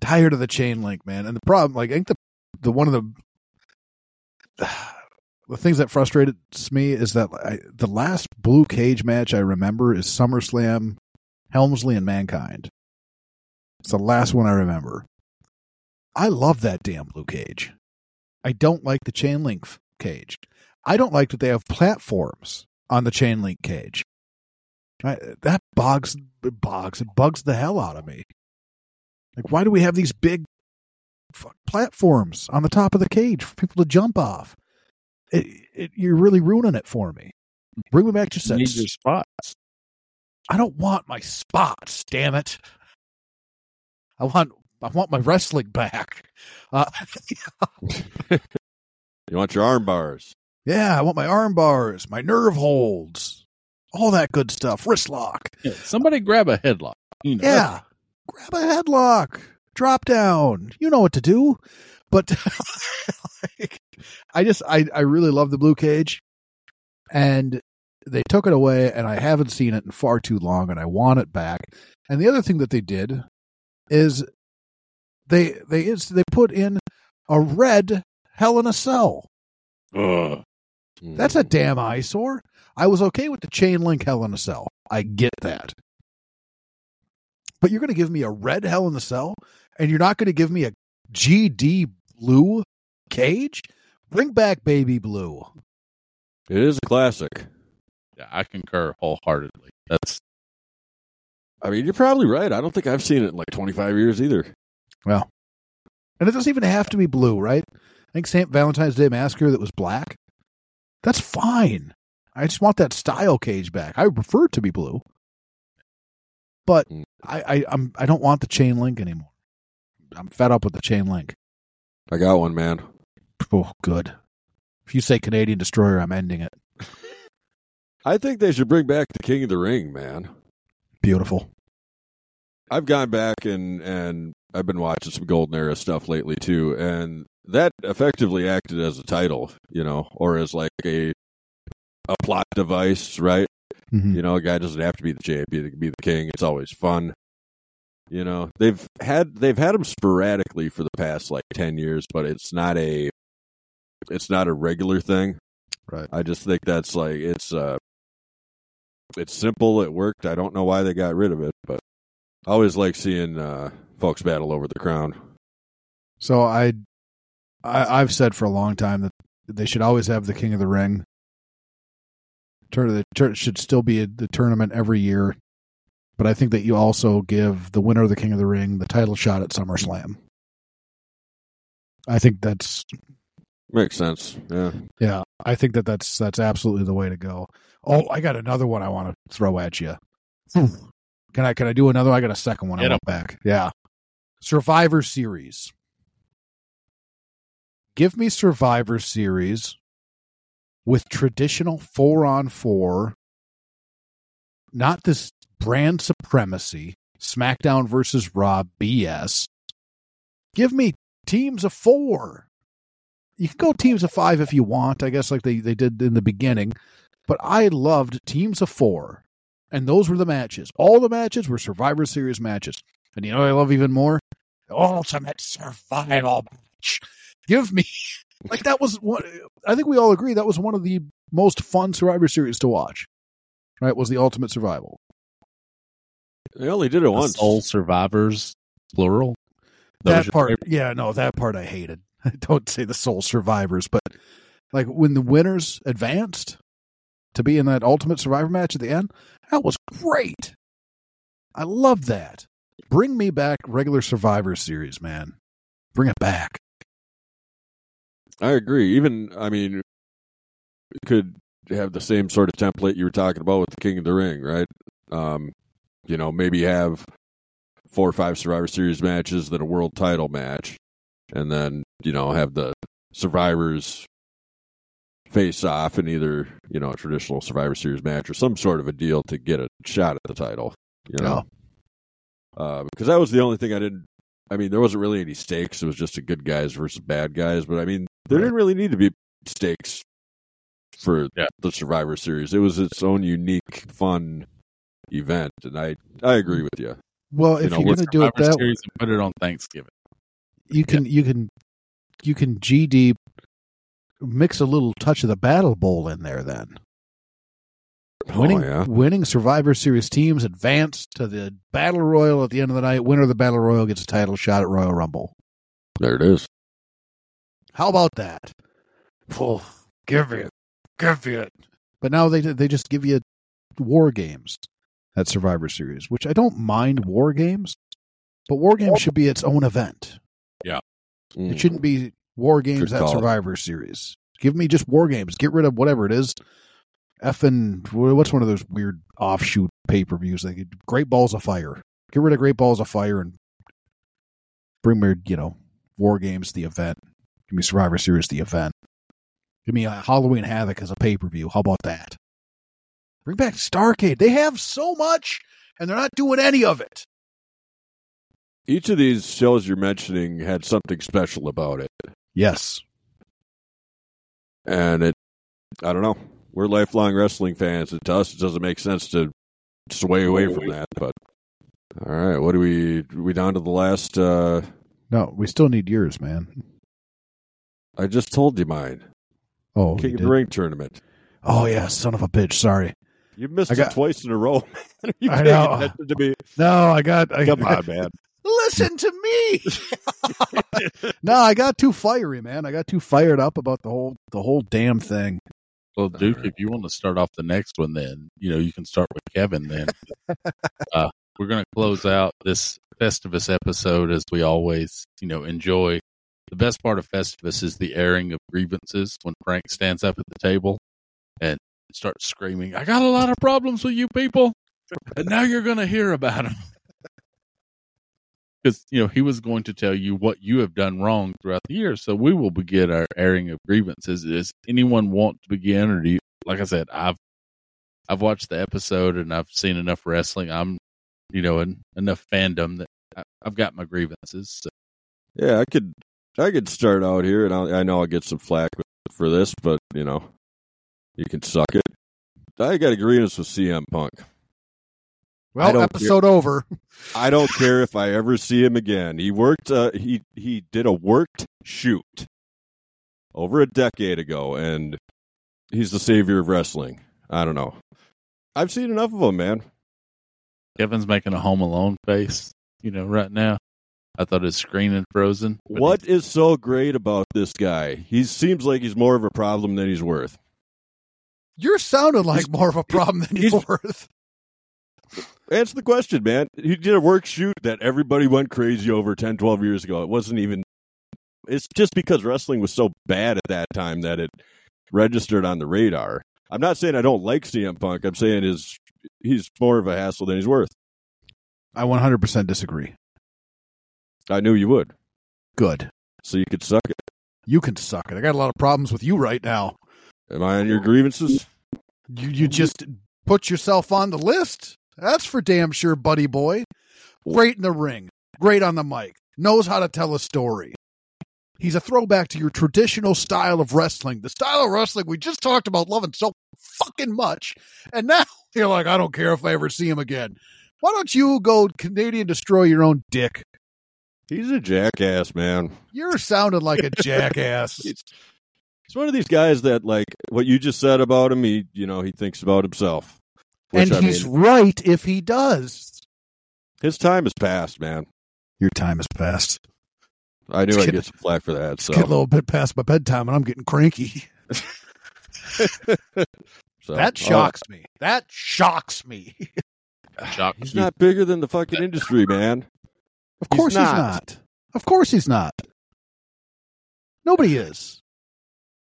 Tired of the chain link, man. And the problem, like, I think the the one of the the things that frustrated me is that I, the last blue cage match I remember is SummerSlam, Helmsley and Mankind. It's the last one I remember. I love that damn blue cage. I don't like the chain link cage. I don't like that they have platforms on the chain link cage. I, that bogs, bogs, it bugs the hell out of me. Like, why do we have these big fuck platforms on the top of the cage for people to jump off? It, it, you're really ruining it for me. Bring me back to You set. need your spots. I don't want my spots. Damn it! I want I want my wrestling back. Uh, You want your arm bars? yeah, I want my arm bars, my nerve holds, all that good stuff. Wrist lock. Yeah, somebody grab a headlock. You know, Yeah. Grab a headlock. Drop down. You know what to do. But like, I just I, I really love the blue cage. And they took it away and I haven't seen it in far too long and I want it back. And the other thing that they did is they they is they put in a red hell in a cell. Ugh. That's a hmm. damn eyesore. I was okay with the chain link hell in a cell. I get that. But you're going to give me a red hell in the cell and you're not going to give me a GD blue cage? Bring back baby blue. It is a classic. Yeah, I concur wholeheartedly. That's I mean, you're probably right. I don't think I've seen it in like 25 years either. Well, and it doesn't even have to be blue, right? I think St. Valentine's Day Massacre that was black. That's fine. I just want that style cage back. I would prefer it to be blue. But Mm. I, I I'm I don't want the chain link anymore. I'm fed up with the chain link. I got one, man. Oh, good. If you say Canadian Destroyer, I'm ending it. I think they should bring back the King of the Ring, man. Beautiful. I've gone back and and I've been watching some Golden Era stuff lately too, and that effectively acted as a title, you know, or as like a a plot device, right? Mhm. You know, a guy doesn't have to be the champion; he can be the king. It's always fun. You know, they've had they've had them sporadically for the past like ten years, but it's not a it's not a regular thing. Right. I just think that's like it's uh it's simple. It worked. I don't know why they got rid of it, but I always like seeing uh folks battle over the crown. So I, I I've said for a long time that they should always have the King of the Ring. Turn the tur- should still be a, the tournament every year, but I think that you also give the winner of the King of the Ring the title shot at SummerSlam. I think that's Makes sense. Yeah. yeah. I think that that's that's absolutely the way to go. Oh, I got another one I want to throw at you. Hmm. Can I can I do another? I got a second one. I Get 'em. want back. Yeah. Survivor Series. Give me Survivor Series with traditional four on four, not this brand supremacy, SmackDown versus Raw BS. Give me teams of four. You can go teams of five if you want, I guess, like they, they did in the beginning. But I loved teams of four. And those were the matches. All the matches were Survivor Series matches. And you know what I love even more? The Ultimate Survival match. Give me like that was one I think we all agree that was one of the most fun Survivor Series to watch. Right? Was the Ultimate Survival. They only did it The once. All survivors, plural. That that part yeah no that part i hated don't say the sole survivors but like when the winners advanced to be in that ultimate survivor match at the end that was great. I love that. Bring me back regular survivor series man. Bring it back. I agree. Even I mean, could have the same sort of template you were talking about with the King of the Ring, right? Um, you know, maybe have four or five Survivor Series matches, then a world title match, and then you know have the survivors face off in either you know a traditional Survivor Series match or some sort of a deal to get a shot at the title. You know, uh, because that was the only thing I didn't. I mean, there wasn't really any stakes. It was just a good guys versus bad guys. But I mean, there Right. didn't really need to be stakes for Yeah. the Survivor Series. It was its own unique, fun event, and I I agree with you. well You if know, you're with gonna do it that Series and put it on Thanksgiving. You can you can you can gd mix a little touch of the battle bowl in there then oh, winning oh, yeah. winning Survivor Series teams advance to the Battle Royal at the end of the night. Winner of the Battle Royal gets a title shot at Royal Rumble. There it is. How about that? Well, give it, give it. But now they they just give you war games at Survivor Series, which I don't mind war games, but war games should be its own event. Mm. It shouldn't be war games Good at call. Survivor Series. Give me just war games. Get rid of whatever it is. Effing what's one of those weird offshoot pay per views? Like Great Balls of Fire. Get rid of Great Balls of Fire and bring me, you know, war games the event. Give me Survivor Series the event. Give me a Halloween Havoc as a pay per view. How about that? Bring back Starcade. They have so much, and they're not doing any of it. Each of these shows you're mentioning had something special about it, Yes. and it. I don't know. We're lifelong wrestling fans, and to us, it doesn't make sense to sway away from that. But all right, what do we? Are we down to the last? uh No, we still need yours, man. I just told you mine. Oh, King of the Ring tournament. oh yeah, son of a bitch. Sorry. You missed got- it twice in a row. man. I know. to me? No, I got. I, Come on, man. Listen to me. no, I got too fiery, man. I got too fired up about the whole the whole damn thing. Well, Duke, if you want to start off the next one, then you know you can start with Kevin. Then uh, we're going to close out this Festivus episode as we always, you know, enjoy. The best part of Festivus is the airing of grievances when Frank stands up at the table and starts screaming, "I got a lot of problems with you people, and now you're going to hear about them." Because you know he was going to tell you what you have done wrong throughout the year, so we will begin our airing of grievances. Does anyone want to begin, or do you? Like I said, I've I've watched the episode and I've seen enough wrestling. I'm, you know, enough fandom that I, I've got my grievances. So. Yeah, I could. I could start out here, and I'll, I know I'll get some flack for this, but you know, you can suck it. I got agreements with CM Punk. I Well, don't episode over. I don't care if I ever see him again. He worked. Uh, he he did a worked shoot over a decade ago, and he's the savior of wrestling. I don't know. I've seen enough of him, man. Kevin's making a Home Alone face, you know, right now. I thought his screen had frozen. but What is so great about this guy? He seems like he's more of a problem than he's worth. You're sounding like more of a problem than you're he's- worth. Answer the question, man. He did a work shoot that everybody went crazy over 10, 12 years ago. It wasn't even. It's just because wrestling was so bad at that time that it registered on the radar. I'm not saying I don't like CM Punk. I'm saying his he's more of a hassle than he's worth. I 100% disagree. I knew you would, Good. so you could suck it. You can suck it. I got a lot of problems with you right now. Am I on your grievances? You you just put yourself on the list. That's for damn sure, buddy boy. Great in the ring. Great on the mic. Knows how to tell a story. He's a throwback to your traditional style of wrestling, the style of wrestling we just talked about loving so fucking much. And now you're like, I don't care if I ever see him again. Why don't you go Canadian destroy your own dick? He's a jackass, man. You're sounding like a jackass. He's, he's one of these guys that, like, what you just said about him, he, you know, he thinks about himself. Which, and I he's mean, right if he does. his time has passed, man. Your time has passed. I knew It's I'd getting- get some flack for that. It's getting a little bit past my bedtime and I'm getting cranky. so That uh, shocks me. That shocks me. Shock. he's not bigger than the fucking industry, man. Of course he's not. not. Of course he's not. Nobody is.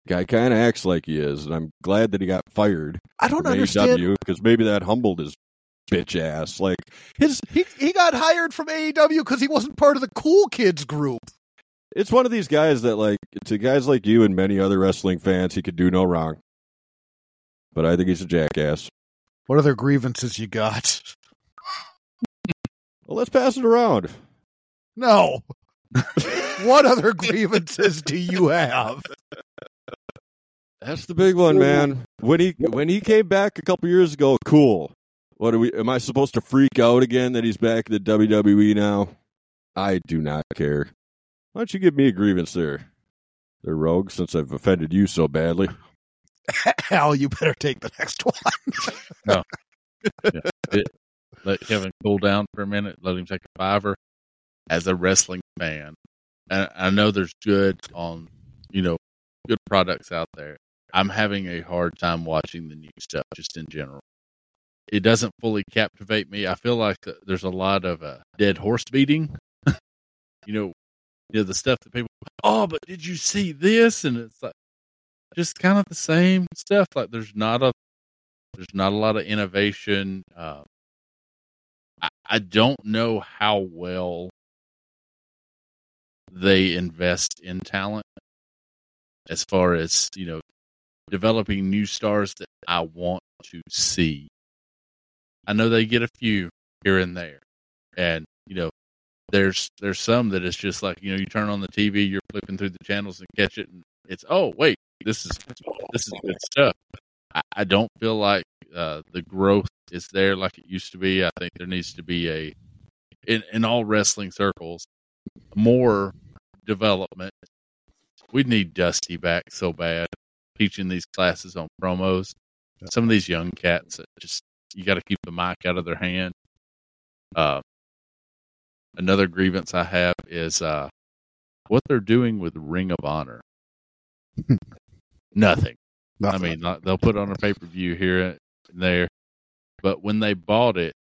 Guy kind of acts like he is, and I'm glad that he got fired I don't from understand. AEW because maybe that humbled his bitch ass. Like his, He he got hired from AEW because he wasn't part of the cool kids group. it's one of these guys that like to guys like you and many other wrestling fans, he could do no wrong. But I think he's a jackass. What other grievances you got? Well, let's pass it around. No. what other grievances do you have? That's the big one, man. When he when he came back a couple years ago, cool. What are we? Am I supposed to freak out again that he's back in the WWE now? I do not care. Why don't you give me a grievance there, there, Rogue? Since I've offended you so badly. Al, you better take the next one. No, let Kevin cool down for a minute, let him take a fiver. As a wrestling fan, and I know there's good on, you know, good products out there. I'm having a hard time watching the new stuff just in general. It doesn't fully captivate me. I feel like th- there's a lot of uh, dead horse beating. you know, you know the stuff that people. Oh, but did you see this? And it's like just kind of the same stuff. Like there's not a there's not a lot of innovation. Uh, I, I don't know how well they invest in talent as far as you know developing new stars that I want to see. I know they get a few here and there, and you know there's there's some that it's just like you know you turn on the TV, you're flipping through the channels and catch it, and it's oh wait this is this is good stuff. I, I don't feel like uh, the growth is there like it used to be. I think there needs to be a in in all wrestling circles more development. We need Dusty back so bad, teaching these classes on promos. Some of these young cats just you got to keep the mic out of their hand. Uh, another grievance I have is uh, what they're doing with Ring of Honor. Nothing. I mean, they'll put on a pay per view here and there, but when they bought it,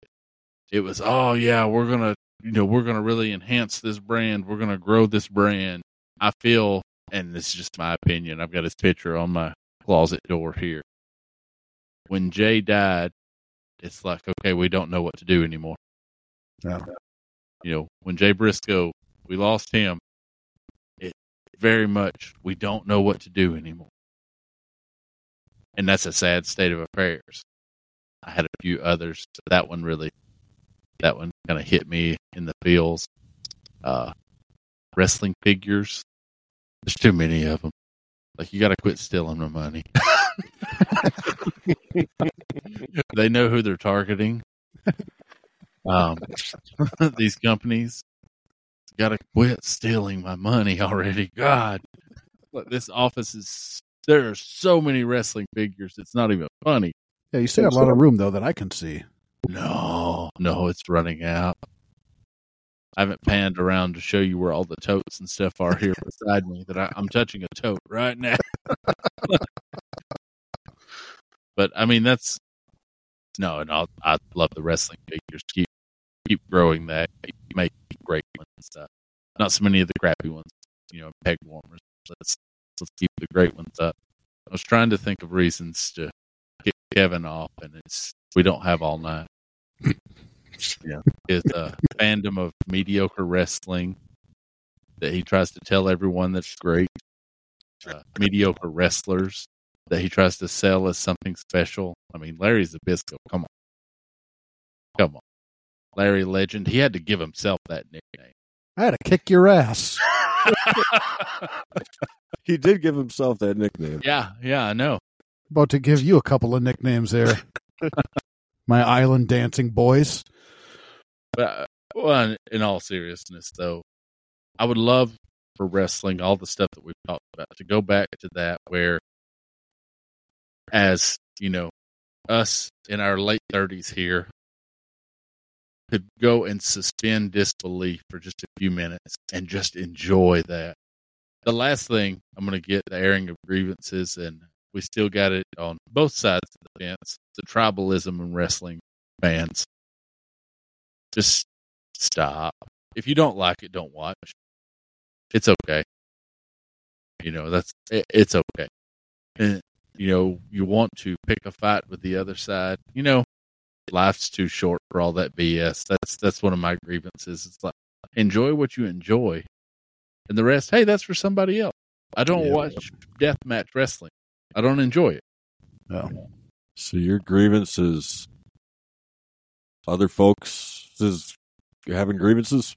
it was, oh yeah, we're gonna, you know, we're gonna really enhance this brand. We're gonna grow this brand. I feel, and this is just my opinion. I've got his picture on my closet door here. When Jay died, it's like, okay, we don't know what to do anymore. Yeah. You know, when Jay Briscoe, we lost him. It very much we don't know what to do anymore and that's a sad state of affairs. I had a few others. That one really, that one kind of hit me in the feels. Uh, wrestling figures. There's too many of them. Like you got to quit stealing my money. they know who they're targeting. Um, these companies got to quit stealing my money already. God, Look, this office is there are so many wrestling figures. It's not even funny. yeah, you still got a lot of room though that I can see. No, no, it's running out. I haven't panned around to show you where all the totes and stuff are here beside me. That I, I'm touching a tote right now. but I mean, that's no, and I'll, I love the wrestling figures. Keep keep growing that. You Make great ones. Uh, not so many of the crappy ones. You know, peg warmers. Let's let's keep the great ones up. I was trying to think of reasons to kick Kevin off, and it's we don't have all night. yeah, his uh, fandom of mediocre wrestling that he tries to tell everyone that's great. Uh, mediocre wrestlers that he tries to sell as something special. I mean, Larry Zbyszko, come on, come on, Larry Legend. He had to give himself that nickname. I had to kick your ass. He did give himself that nickname. yeah, yeah, I know. About to give you a couple of nicknames there. My island dancing boys. But uh, well, in- all seriousness, though, I would love for wrestling, all the stuff that we've talked about, to go back to that where, as you know, us in our late thirties here could go and suspend disbelief for just a few minutes and just enjoy that. The last thing I'm going to get the airing of grievances, and we still got it on both sides of the fence. The tribalism and wrestling fans just stop. If you don't like it, don't watch. It's okay. You know, that's it, it's okay. And you know, you want to pick a fight with the other side. You know, life's too short for all that BS. That's that's one of my grievances. It's like enjoy what you enjoy, and the rest, hey, that's for somebody else. I don't Yeah. watch deathmatch wrestling. I don't enjoy it. Oh. So your grievance is other folks is having grievances.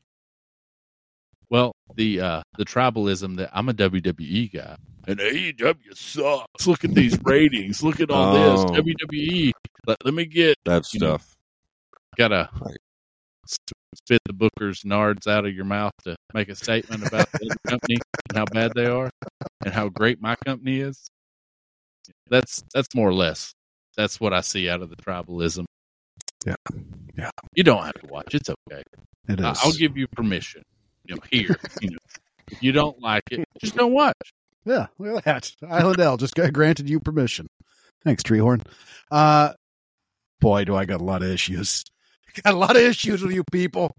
Well, the uh the tribalism that I'm a WWE guy and AEW sucks. Look at these ratings. Look at all Oh. this WWE. Let, let me get That You know, stuff. gotta Right. spit the Booker's nards out of your mouth to make a statement about the company and how bad they are and how great my company is. That's that's more or less. That's what I see out of the tribalism. Yeah. Yeah. You don't have to watch. It's okay. It is. I'll give you permission. You know, here. You know, if you don't like it, just don't watch. Yeah, look at that. Island Al just granted you permission. Thanks, Treehorn. Uh, boy, do I got a lot of issues. Got a lot of issues with you people.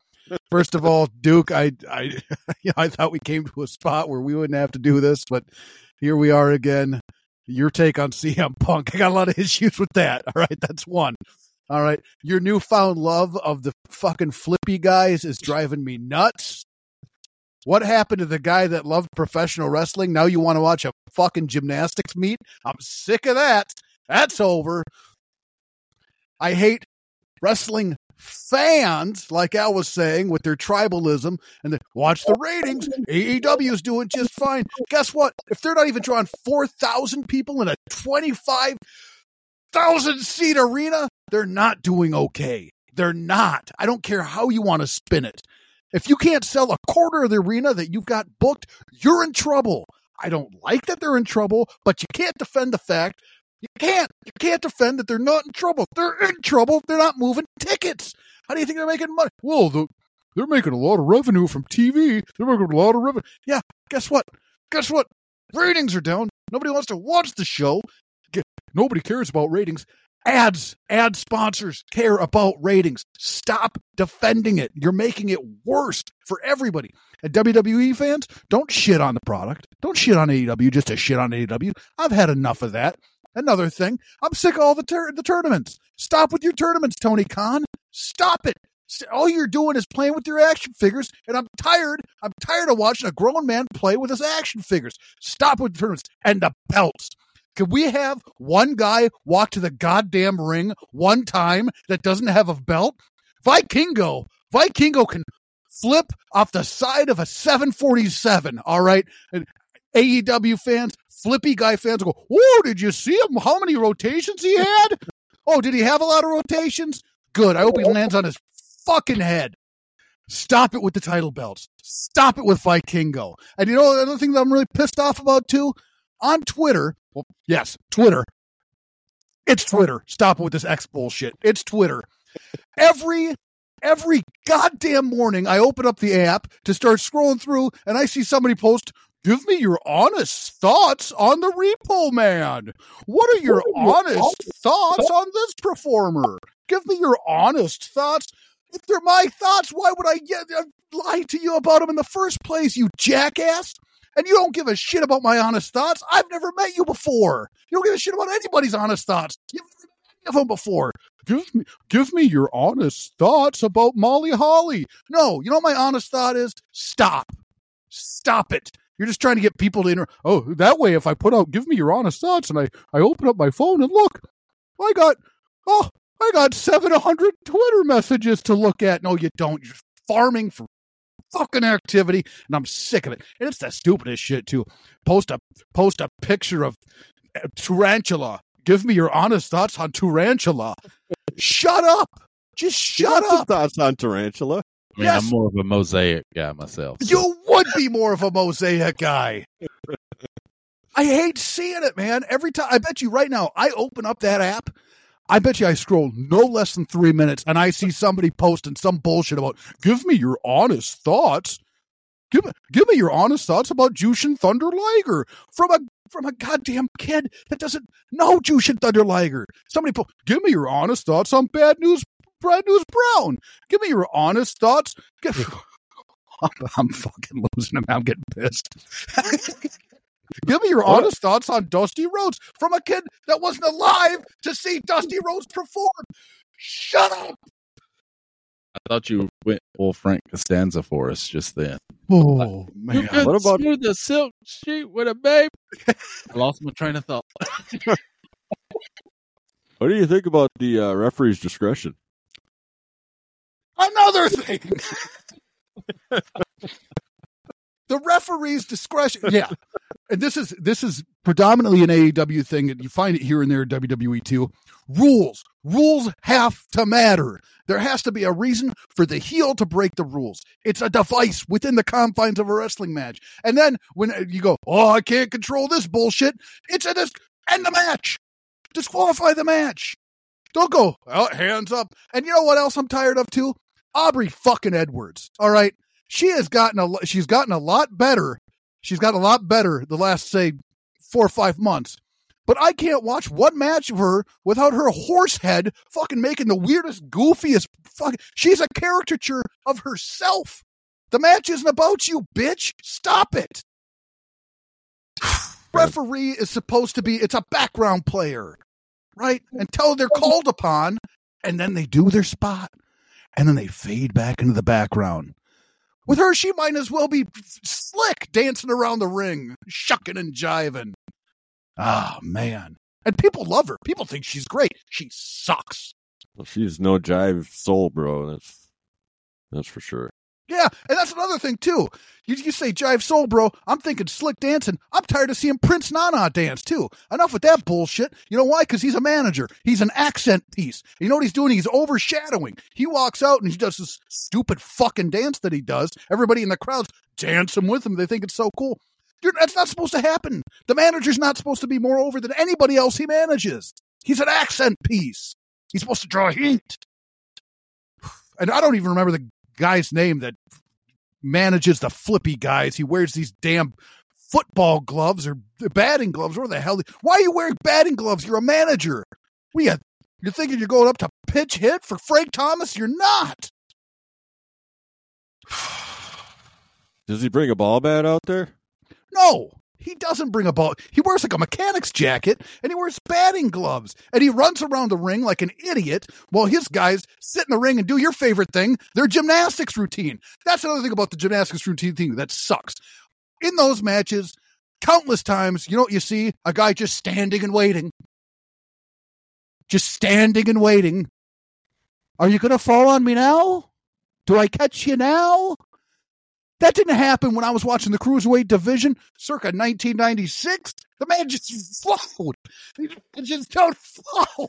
First of all, Duke, I, I, you know, I thought we came to a spot where we wouldn't have to do this, but here we are again. Your take on CM Punk. I got a lot of issues with that. All right, that's one. All right, your newfound love of the fucking flippy guys is driving me nuts. What happened to the guy that loved professional wrestling? Now you want to watch a fucking gymnastics meet? I'm sick of that. That's over. I hate wrestling fans, like Al was saying, with their tribalism and the, watch the ratings. AEW is doing just fine. Guess what? If they're not even drawing 4,000 people in a 25,000 seat arena, they're not doing okay. They're not. I don't care how you want to spin it. If you can't sell a quarter of the arena that you've got booked, you're in trouble. I don't like that they're in trouble, but you can't defend the fact. You can't. You can't defend that they're not in trouble. They're in trouble. They're not moving tickets. How do you think they're making money? Well, the, they're making a lot of revenue from TV. They're making a lot of revenue. Yeah. Guess what? Guess what? Ratings are down. Nobody wants to watch the show. Nobody cares about ratings. Ads, ad sponsors care about ratings. Stop defending it. You're making it worse for everybody. And WWE fans, don't shit on the product. Don't shit on AEW just to shit on AEW. I've had enough of that. Another thing, I'm sick of all the, tur- the tournaments. Stop with your tournaments, Tony Khan. Stop it. All you're doing is playing with your action figures, and I'm tired. I'm tired of watching a grown man play with his action figures. Stop with the tournaments and the belts. Could we have one guy walk to the goddamn ring one time that doesn't have a belt? Vikingo, Vikingo can flip off the side of a 747. All right. And AEW fans, flippy guy fans go, Oh, did you see him? How many rotations he had? Oh, did he have a lot of rotations? Good. I hope he lands on his fucking head. Stop it with the title belts. Stop it with Vikingo. And you know another thing that I'm really pissed off about too? On Twitter, well, yes, Twitter. It's Twitter. Stop with this X bullshit. It's Twitter. Every every goddamn morning I open up the app to start scrolling through and I see somebody post, Give me your honest thoughts on the repo man. What are your honest thoughts on this performer? Give me your honest thoughts. If they're my thoughts, why would I get, uh, lie to you about them in the first place, you jackass? And you don't give a shit about my honest thoughts. I've never met you before. You don't give a shit about anybody's honest thoughts. You've never met any of them before. give me give me your honest thoughts about Molly Holly. No, you know what my honest thought is? Stop. Stop it. You're just trying to get people to inter- oh that way if I put out give me your honest thoughts and I I open up my phone and look I got oh I got 700 Twitter messages to look at. No, you don't. You're farming for fucking activity, and I'm sick of it. And it's the stupidest shit too. Post a post a picture of uh, tarantula. Give me your honest thoughts on tarantula. shut up. Just shut up. Thoughts on tarantula. I mean, Yes. I'm more of a mosaic guy myself. so- You would be more of a mosaic guy. I hate seeing it, man. Every time I bet you right now, I open up that app. I bet you I scroll no less than three minutes and I see somebody posting some bullshit about give me your honest thoughts. Give me give me your honest thoughts about Jushin Thunder Liger from a from a goddamn kid that doesn't know Jushin Thunder Liger. Somebody po- give me your honest thoughts on bad news Brad News Brown. Give me your honest thoughts. Give, I'm, I'm fucking losing him. I'm getting pissed. Give me your What? honest thoughts on Dusty Rhodes from a kid that wasn't alive to see Dusty Rhodes perform. Shut up. I thought you went full Frank Costanza for us just then. Oh You man. could What about- smooth the silk sheet with a babe? I lost my train of thought. What do you think about the uh, referee's discretion? Another thing. the referee's discretion. Yeah. And this is this is predominantly an AEW thing, and you find it here and there in WWE too. Rules. Rules have to matter. There has to be a reason for the heel to break the rules. It's a device within the confines of a wrestling match. And then when uh, you go, oh, I can't control this bullshit, it's a dis- end the match. Disqualify the match. Don't go, oh, hands up. And you know what else I'm tired of too? Aubrey fucking Edwards. All right. She has gotten a she's gotten a lot better. She's gotten a lot better the last say four or five months. But I can't watch one match of her without her horse head fucking making the weirdest, goofiest fucking she's a caricature of herself. The match isn't about you, bitch. Stop it. Referee is supposed to be it's a background player, right? Until they're called upon, and then they do their spot and then they fade back into the background. With her, she might as well be slick dancing around the ring, shucking and jiving. Ah, man. And people love her. People think she's great. She sucks. Well, she's no jive soul, bro. That's that's for sure. Yeah, and that's another thing too. You, you say jive soul, bro. I'm thinking slick dancing. I'm tired of seeing Prince Nana dance too. Enough with that bullshit. You know why? Because he's a manager. He's an accent piece. You know what he's doing? He's overshadowing. He walks out and he does this stupid fucking dance that he does. Everybody in the crowd's dancing with him. They think it's so cool. You're, that's not supposed to happen. The manager's not supposed to be more over than anybody else he manages. He's an accent piece. He's supposed to draw heat. And I don't even remember the guy's name that manages the flippy guys. He wears these damn football gloves or batting gloves. Where the hell? Why are you wearing batting gloves? You're a manager. We you, you're thinking you're going up to pitch hit for Frank Thomas? You're not. Does he bring a ball bat out there? No, he doesn't bring a ball. He wears like a mechanic's jacket and he wears batting gloves and he runs around the ring like an idiot while his guys sit in the ring and do your favorite thing, their gymnastics routine. That's another thing about the gymnastics routine thing that sucks. In those matches, countless times, you know what you see? A guy just standing and waiting. Just standing and waiting. Are you going to fall on me now? Do I catch you now? That didn't happen when I was watching the cruiserweight division circa 1996. The man just flowed. He just don't flow.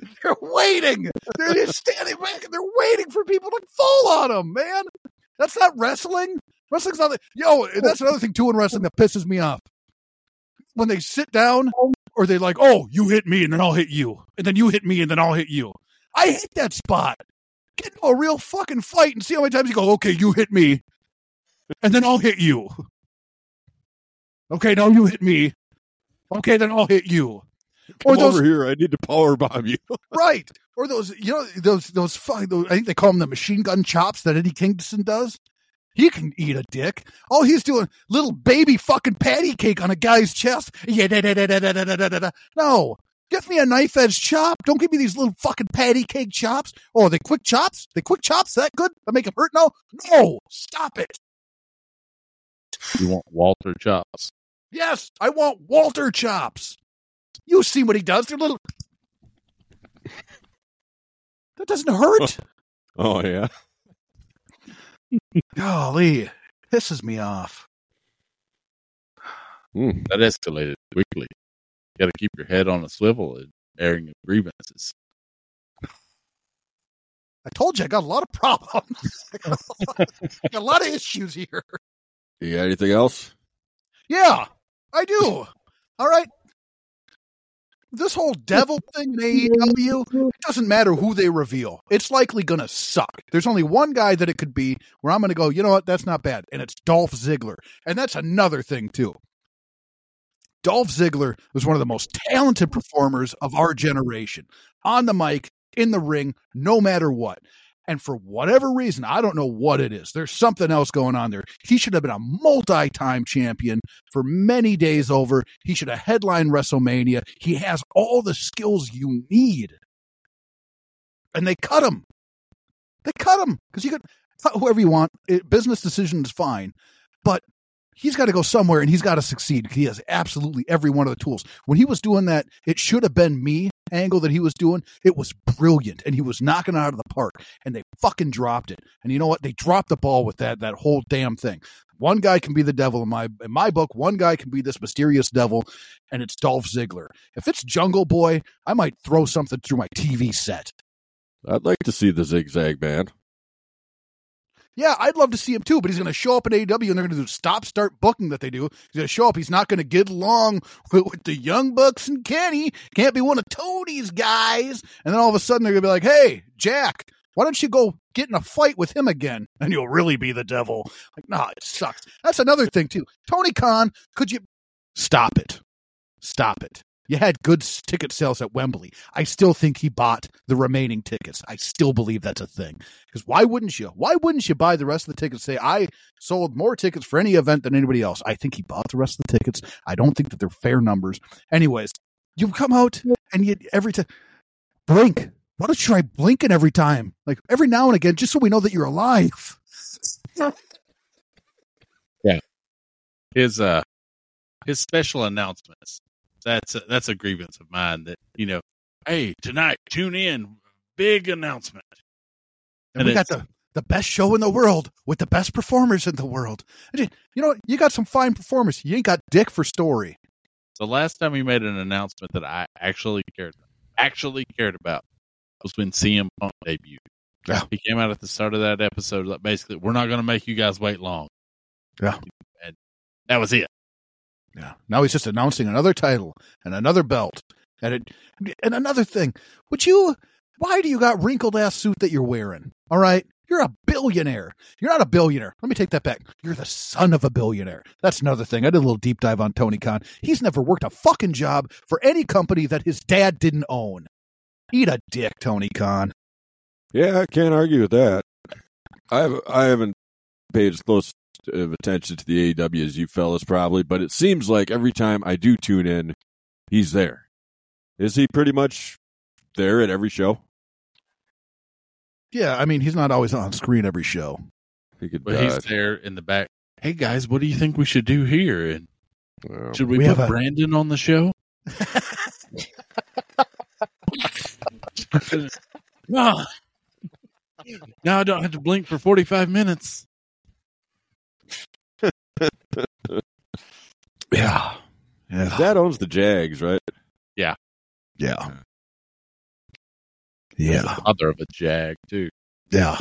They're waiting. They're just standing back and they're waiting for people to fall on them, man. That's not wrestling. Wrestling's not. Yo, that's another thing too in wrestling that pisses me off. When they sit down, or they like, oh, you hit me and then I'll hit you, and then you hit me and then I'll hit you. I hate that spot get into a real fucking fight and see how many times you go, okay, you hit me, and then I'll hit you. Okay, now you hit me. Okay, then I'll hit you. Or Come those over here. I need to power bomb you. right, or those you know those those, fu- those I think they call them the machine gun chops that Eddie Kingston does. He can eat a dick. All he's doing, little baby fucking patty cake on a guy's chest. Yeah, da, da, da, da, da, da, da, da, da. no, Give me a knife edge chop. Don't give me these little fucking patty cake chops. Oh, are they quick chops? They quick chops that good? I make them hurt now? No, stop it. You want Walter chops? Yes, I want Walter chops. You see what he does? They're little. That doesn't hurt. Oh yeah. Golly, pisses me off. Hmm. That escalated quickly. You got to keep your head on a swivel and airing of grievances. I told you I got a lot of problems. Got a lot, I got a lot of issues here. You got anything else? Yeah, I do. All right. This whole devil thing in AEW, it doesn't matter who they reveal. It's likely going to suck. There's only one guy that it could be where I'm going to go, you know what? That's not bad. And it's Dolph Ziggler. And that's another thing, too. Dolph Ziggler was one of the most talented performers of our generation on the mic, in the ring, no matter what. And for whatever reason, I don't know what it is. There's something else going on there. He should have been a multi time champion for many days over. He should have headlined WrestleMania. He has all the skills you need. And they cut him. They cut him because you could cut whoever you want. It, business decision is fine. But he's got to go somewhere and he's got to succeed. He has absolutely every one of the tools. When he was doing that, it should have been me angle that he was doing. It was brilliant and he was knocking it out of the park and they fucking dropped it. And you know what? They dropped the ball with that that whole damn thing. One guy can be the devil in my in my book. One guy can be this mysterious devil, and it's Dolph Ziggler. If it's Jungle Boy, I might throw something through my TV set. I'd like to see the zigzag man. Yeah, I'd love to see him too, but he's going to show up at AEW and they're going to do stop start booking that they do. He's going to show up. He's not going to get along with, with the Young Bucks and Kenny. Can't be one of Tony's guys. And then all of a sudden they're going to be like, hey, Jack, why don't you go get in a fight with him again and you'll really be the devil? Like, nah, it sucks. That's another thing too. Tony Khan, could you stop it? Stop it. You had good ticket sales at Wembley. I still think he bought the remaining tickets. I still believe that's a thing. Because why wouldn't you? Why wouldn't you buy the rest of the tickets? Say, I sold more tickets for any event than anybody else. I think he bought the rest of the tickets. I don't think that they're fair numbers. Anyways, you come out and you every time blink. Why don't you try blinking every time? Like every now and again, just so we know that you're alive. Yeah. His uh, his special announcements. That's a, that's a grievance of mine. That you know, hey, tonight tune in, big announcement. And, And we got the, the best show in the world with the best performers in the world. You know? You got some fine performers. You ain't got dick for story. The last time he made an announcement that I actually cared actually cared about was when CM Punk debuted. Yeah. He came out at the start of that episode like basically, we're not going to make you guys wait long. Yeah. And that was it. Yeah. Now he's just announcing another title and another belt. And it, and another thing. Would you why do you got wrinkled ass suit that you're wearing? All right. You're a billionaire. You're not a billionaire. Let me take that back. You're the son of a billionaire. That's another thing. I did a little deep dive on Tony Khan. He's never worked a fucking job for any company that his dad didn't own. Eat a dick, Tony Khan. Yeah, I can't argue with that. I have, I haven't paid close of attention to the AEW as you fellas probably, but it seems like every time I do tune in, he's there. Is he pretty much there at every show? Yeah, I mean, he's not always on screen every show. He could. But uh, he's there in the back. Hey guys, what do you think we should do here? And well, should we, We put have a- Brandon on the show? no. Now I don't have to blink for 45 minutes. Yeah. Yeah. Dad owns the Jags, right? Yeah. Yeah. Yeah. the Father of a jag, too. Yeah.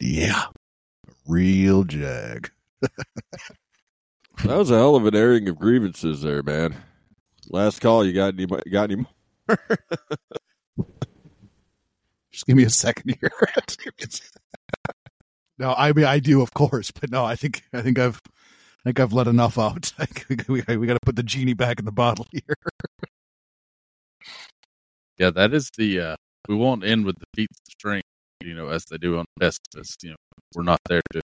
Yeah. Real jag. That was a hell of an airing of grievances there, man. Last call. You got any? Got any? more? Just give me a second here. Just give me a second. No, I mean I do, of course, but no, I think I think I've I think I've let enough out. We we got to put the genie back in the bottle here. Yeah, that is the. uh We won't end with the feats of strength, you know, as they do on Festivus. You know, we're not there to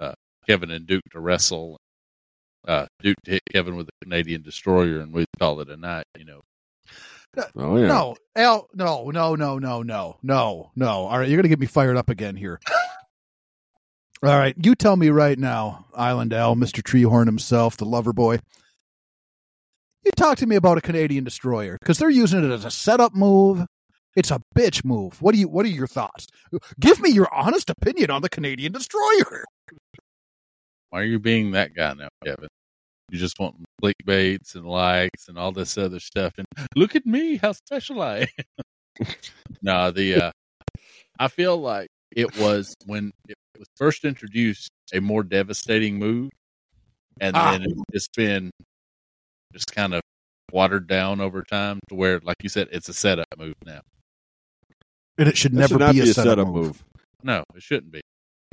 uh Kevin and Duke to wrestle. uh, Duke to hit Kevin with a Canadian destroyer, and we'd call it a night. You know, Oh yeah. No, Al, no, no, no, no, no, no, no. All right, you're gonna get me fired up again here. All right, you tell me right now, Island Al, Mister Treehorn himself, the lover boy. You talk to me about a Canadian destroyer because they're using it as a setup move. It's a bitch move. What do you? What are your thoughts? Give me your honest opinion on the Canadian destroyer. why are you being that guy now, Kevin? You just want clickbaits and likes and all this other stuff, and look at me, how special I am. no, the uh, I feel like it was when it was first introduced a more devastating move, and Ah. then it's been just kind of watered down over time to where, like you said, it's a setup move now. And it should That never should not be, a setup, move. move. No, it shouldn't be.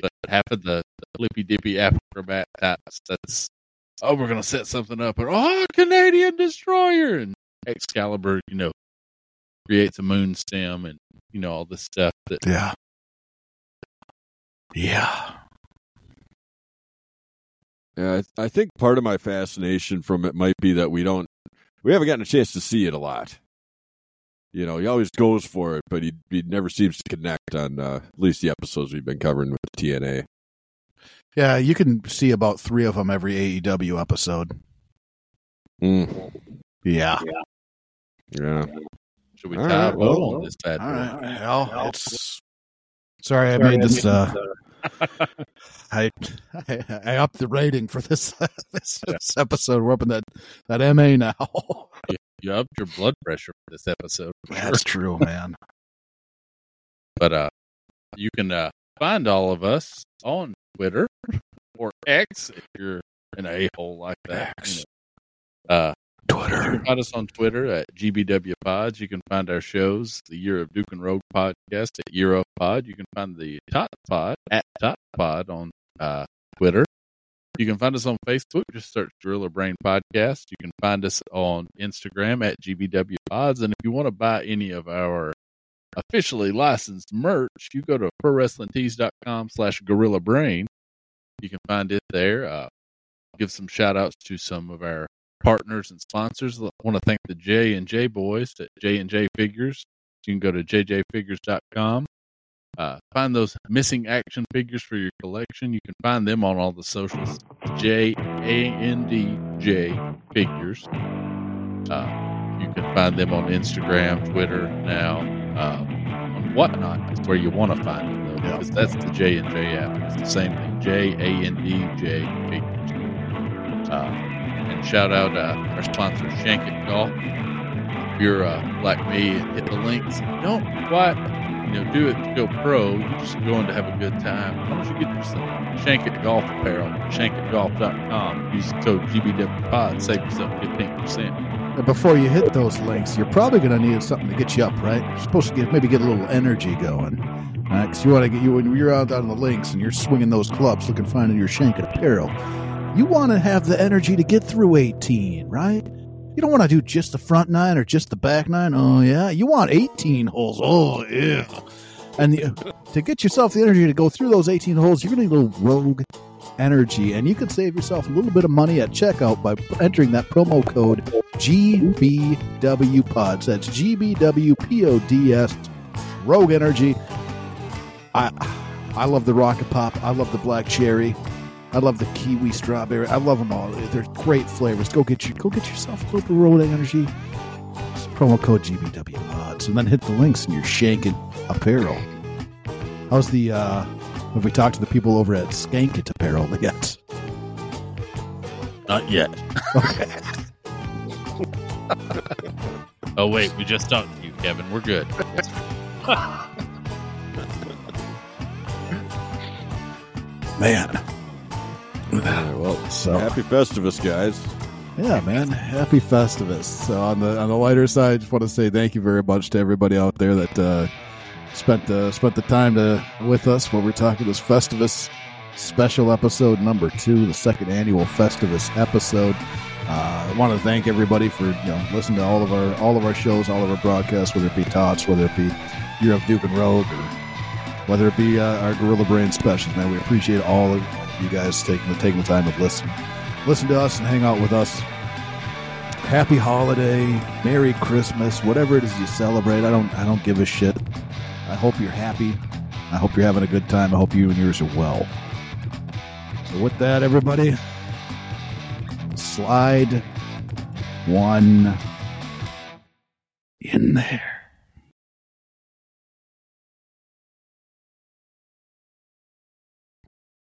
But half of the, the flippy dippy acrobat types, that's oh, we're gonna set something up, or oh, Canadian destroyer, and Excalibur, you know, creates a moon stem, and you know all this stuff that Yeah. Yeah. Yeah, I, I think part of my fascination from it might be that we don't, we haven't gotten a chance to see it a lot. You know, he always goes for it, but he he never seems to connect on uh, at least the episodes we've been covering with TNA. Yeah, you can see about three of them every AEW episode. Mm, Yeah. yeah, should we All tie right, well, on this bad All boy? right. Well, it's sorry I made this. Uh, I, I I upped the rating for this this, this episode. We're up in that that MA now. You upped your blood pressure for this episode. for sure. That's true, man. But uh, you can uh, find all of us on Twitter or X if you're an a hole like that. you X. know. Uh, you Twitter. can find us on Twitter at GBW Pods. You can find our shows, the Year of Duke and Rogue podcast at Year of Pod. You can find the Tot Pod at Tot Pod on uh, Twitter. You can find us on Facebook. Just search Gorilla Brain Podcast. You can find us on Instagram at GBW Pods. And if you want to buy any of our officially licensed merch, you go to ProWrestlingTees.com slash Gorilla Brain. You can find it there. Uh, give some shout outs to some of our partners and sponsors. I want to thank the J and J boys at J and J Figures. You can go to jjfigures.com. Uh, find those missing action figures for your collection. You can find them on all the socials. J A N D J Figures. Uh, you can find them on Instagram, Twitter now. Um, on whatnot is where you want to find them though, Yeah. because that's the J and J app. It's the same thing. J A N D J Figures. Uh, shout out uh, our sponsor, Shank It Golf. If you're uh, like me, and hit the links. Don't quite, you know, do it to go pro. You're just going to have a good time. Why don't you get yourself Shank It Golf apparel? ShankItGolf.com. Use the code GBWPod. Save yourself 15%. Before you hit those links, you're probably going to need something to get you up, right? You're supposed to get maybe get a little energy going, right? Because you want to get you when you're out on the links and you're swinging those clubs, looking fine in your shank apparel. You want to have the energy to get through 18, right? You don't want to do just the front nine or just the back nine. Oh yeah, you want 18 holes. Oh yeah, and the, to get yourself the energy to go through those 18 holes, you're going to need a little rogue energy, and you can save yourself a little bit of money at checkout by entering that promo code GBWPODS. That's GBWPODS. Rogue Energy. I I love the Rocket Pop. I love the Black Cherry. I love the Kiwi Strawberry. I love them all. They're great flavors. Go get you. Go get yourself a little Rogue Energy. It's promo code GBW Pods, and then hit the links in your shanking apparel. How's the? uh Have we talked to the people over at Skank It Apparel yet? Not yet. Okay. Oh, wait. We just talked to you, Kevin. We're good. Man. Right, well, So happy Festivus, guys. yeah, man. Happy Festivus. So on the on the lighter side, I just want to say thank you very much to everybody out there that uh, spent uh, spent the time to with us while we're talking this Festivus special episode number two, the second annual Festivus episode. Uh, I want to thank everybody for you know listening to all of our all of our shows, all of our broadcasts, whether it be Tots, whether it be Year of Duke and Rogue, or whether it be uh, our Gorilla Brain specials. Man, we appreciate all of you guys taking the taking the time to listen. listen to us and hang out with us. Happy holiday, Merry Christmas, whatever it is you celebrate. I don't I don't give a shit. I hope you're happy. I hope you're having a good time. I hope you and yours are well. So with that, everybody, slide one in there.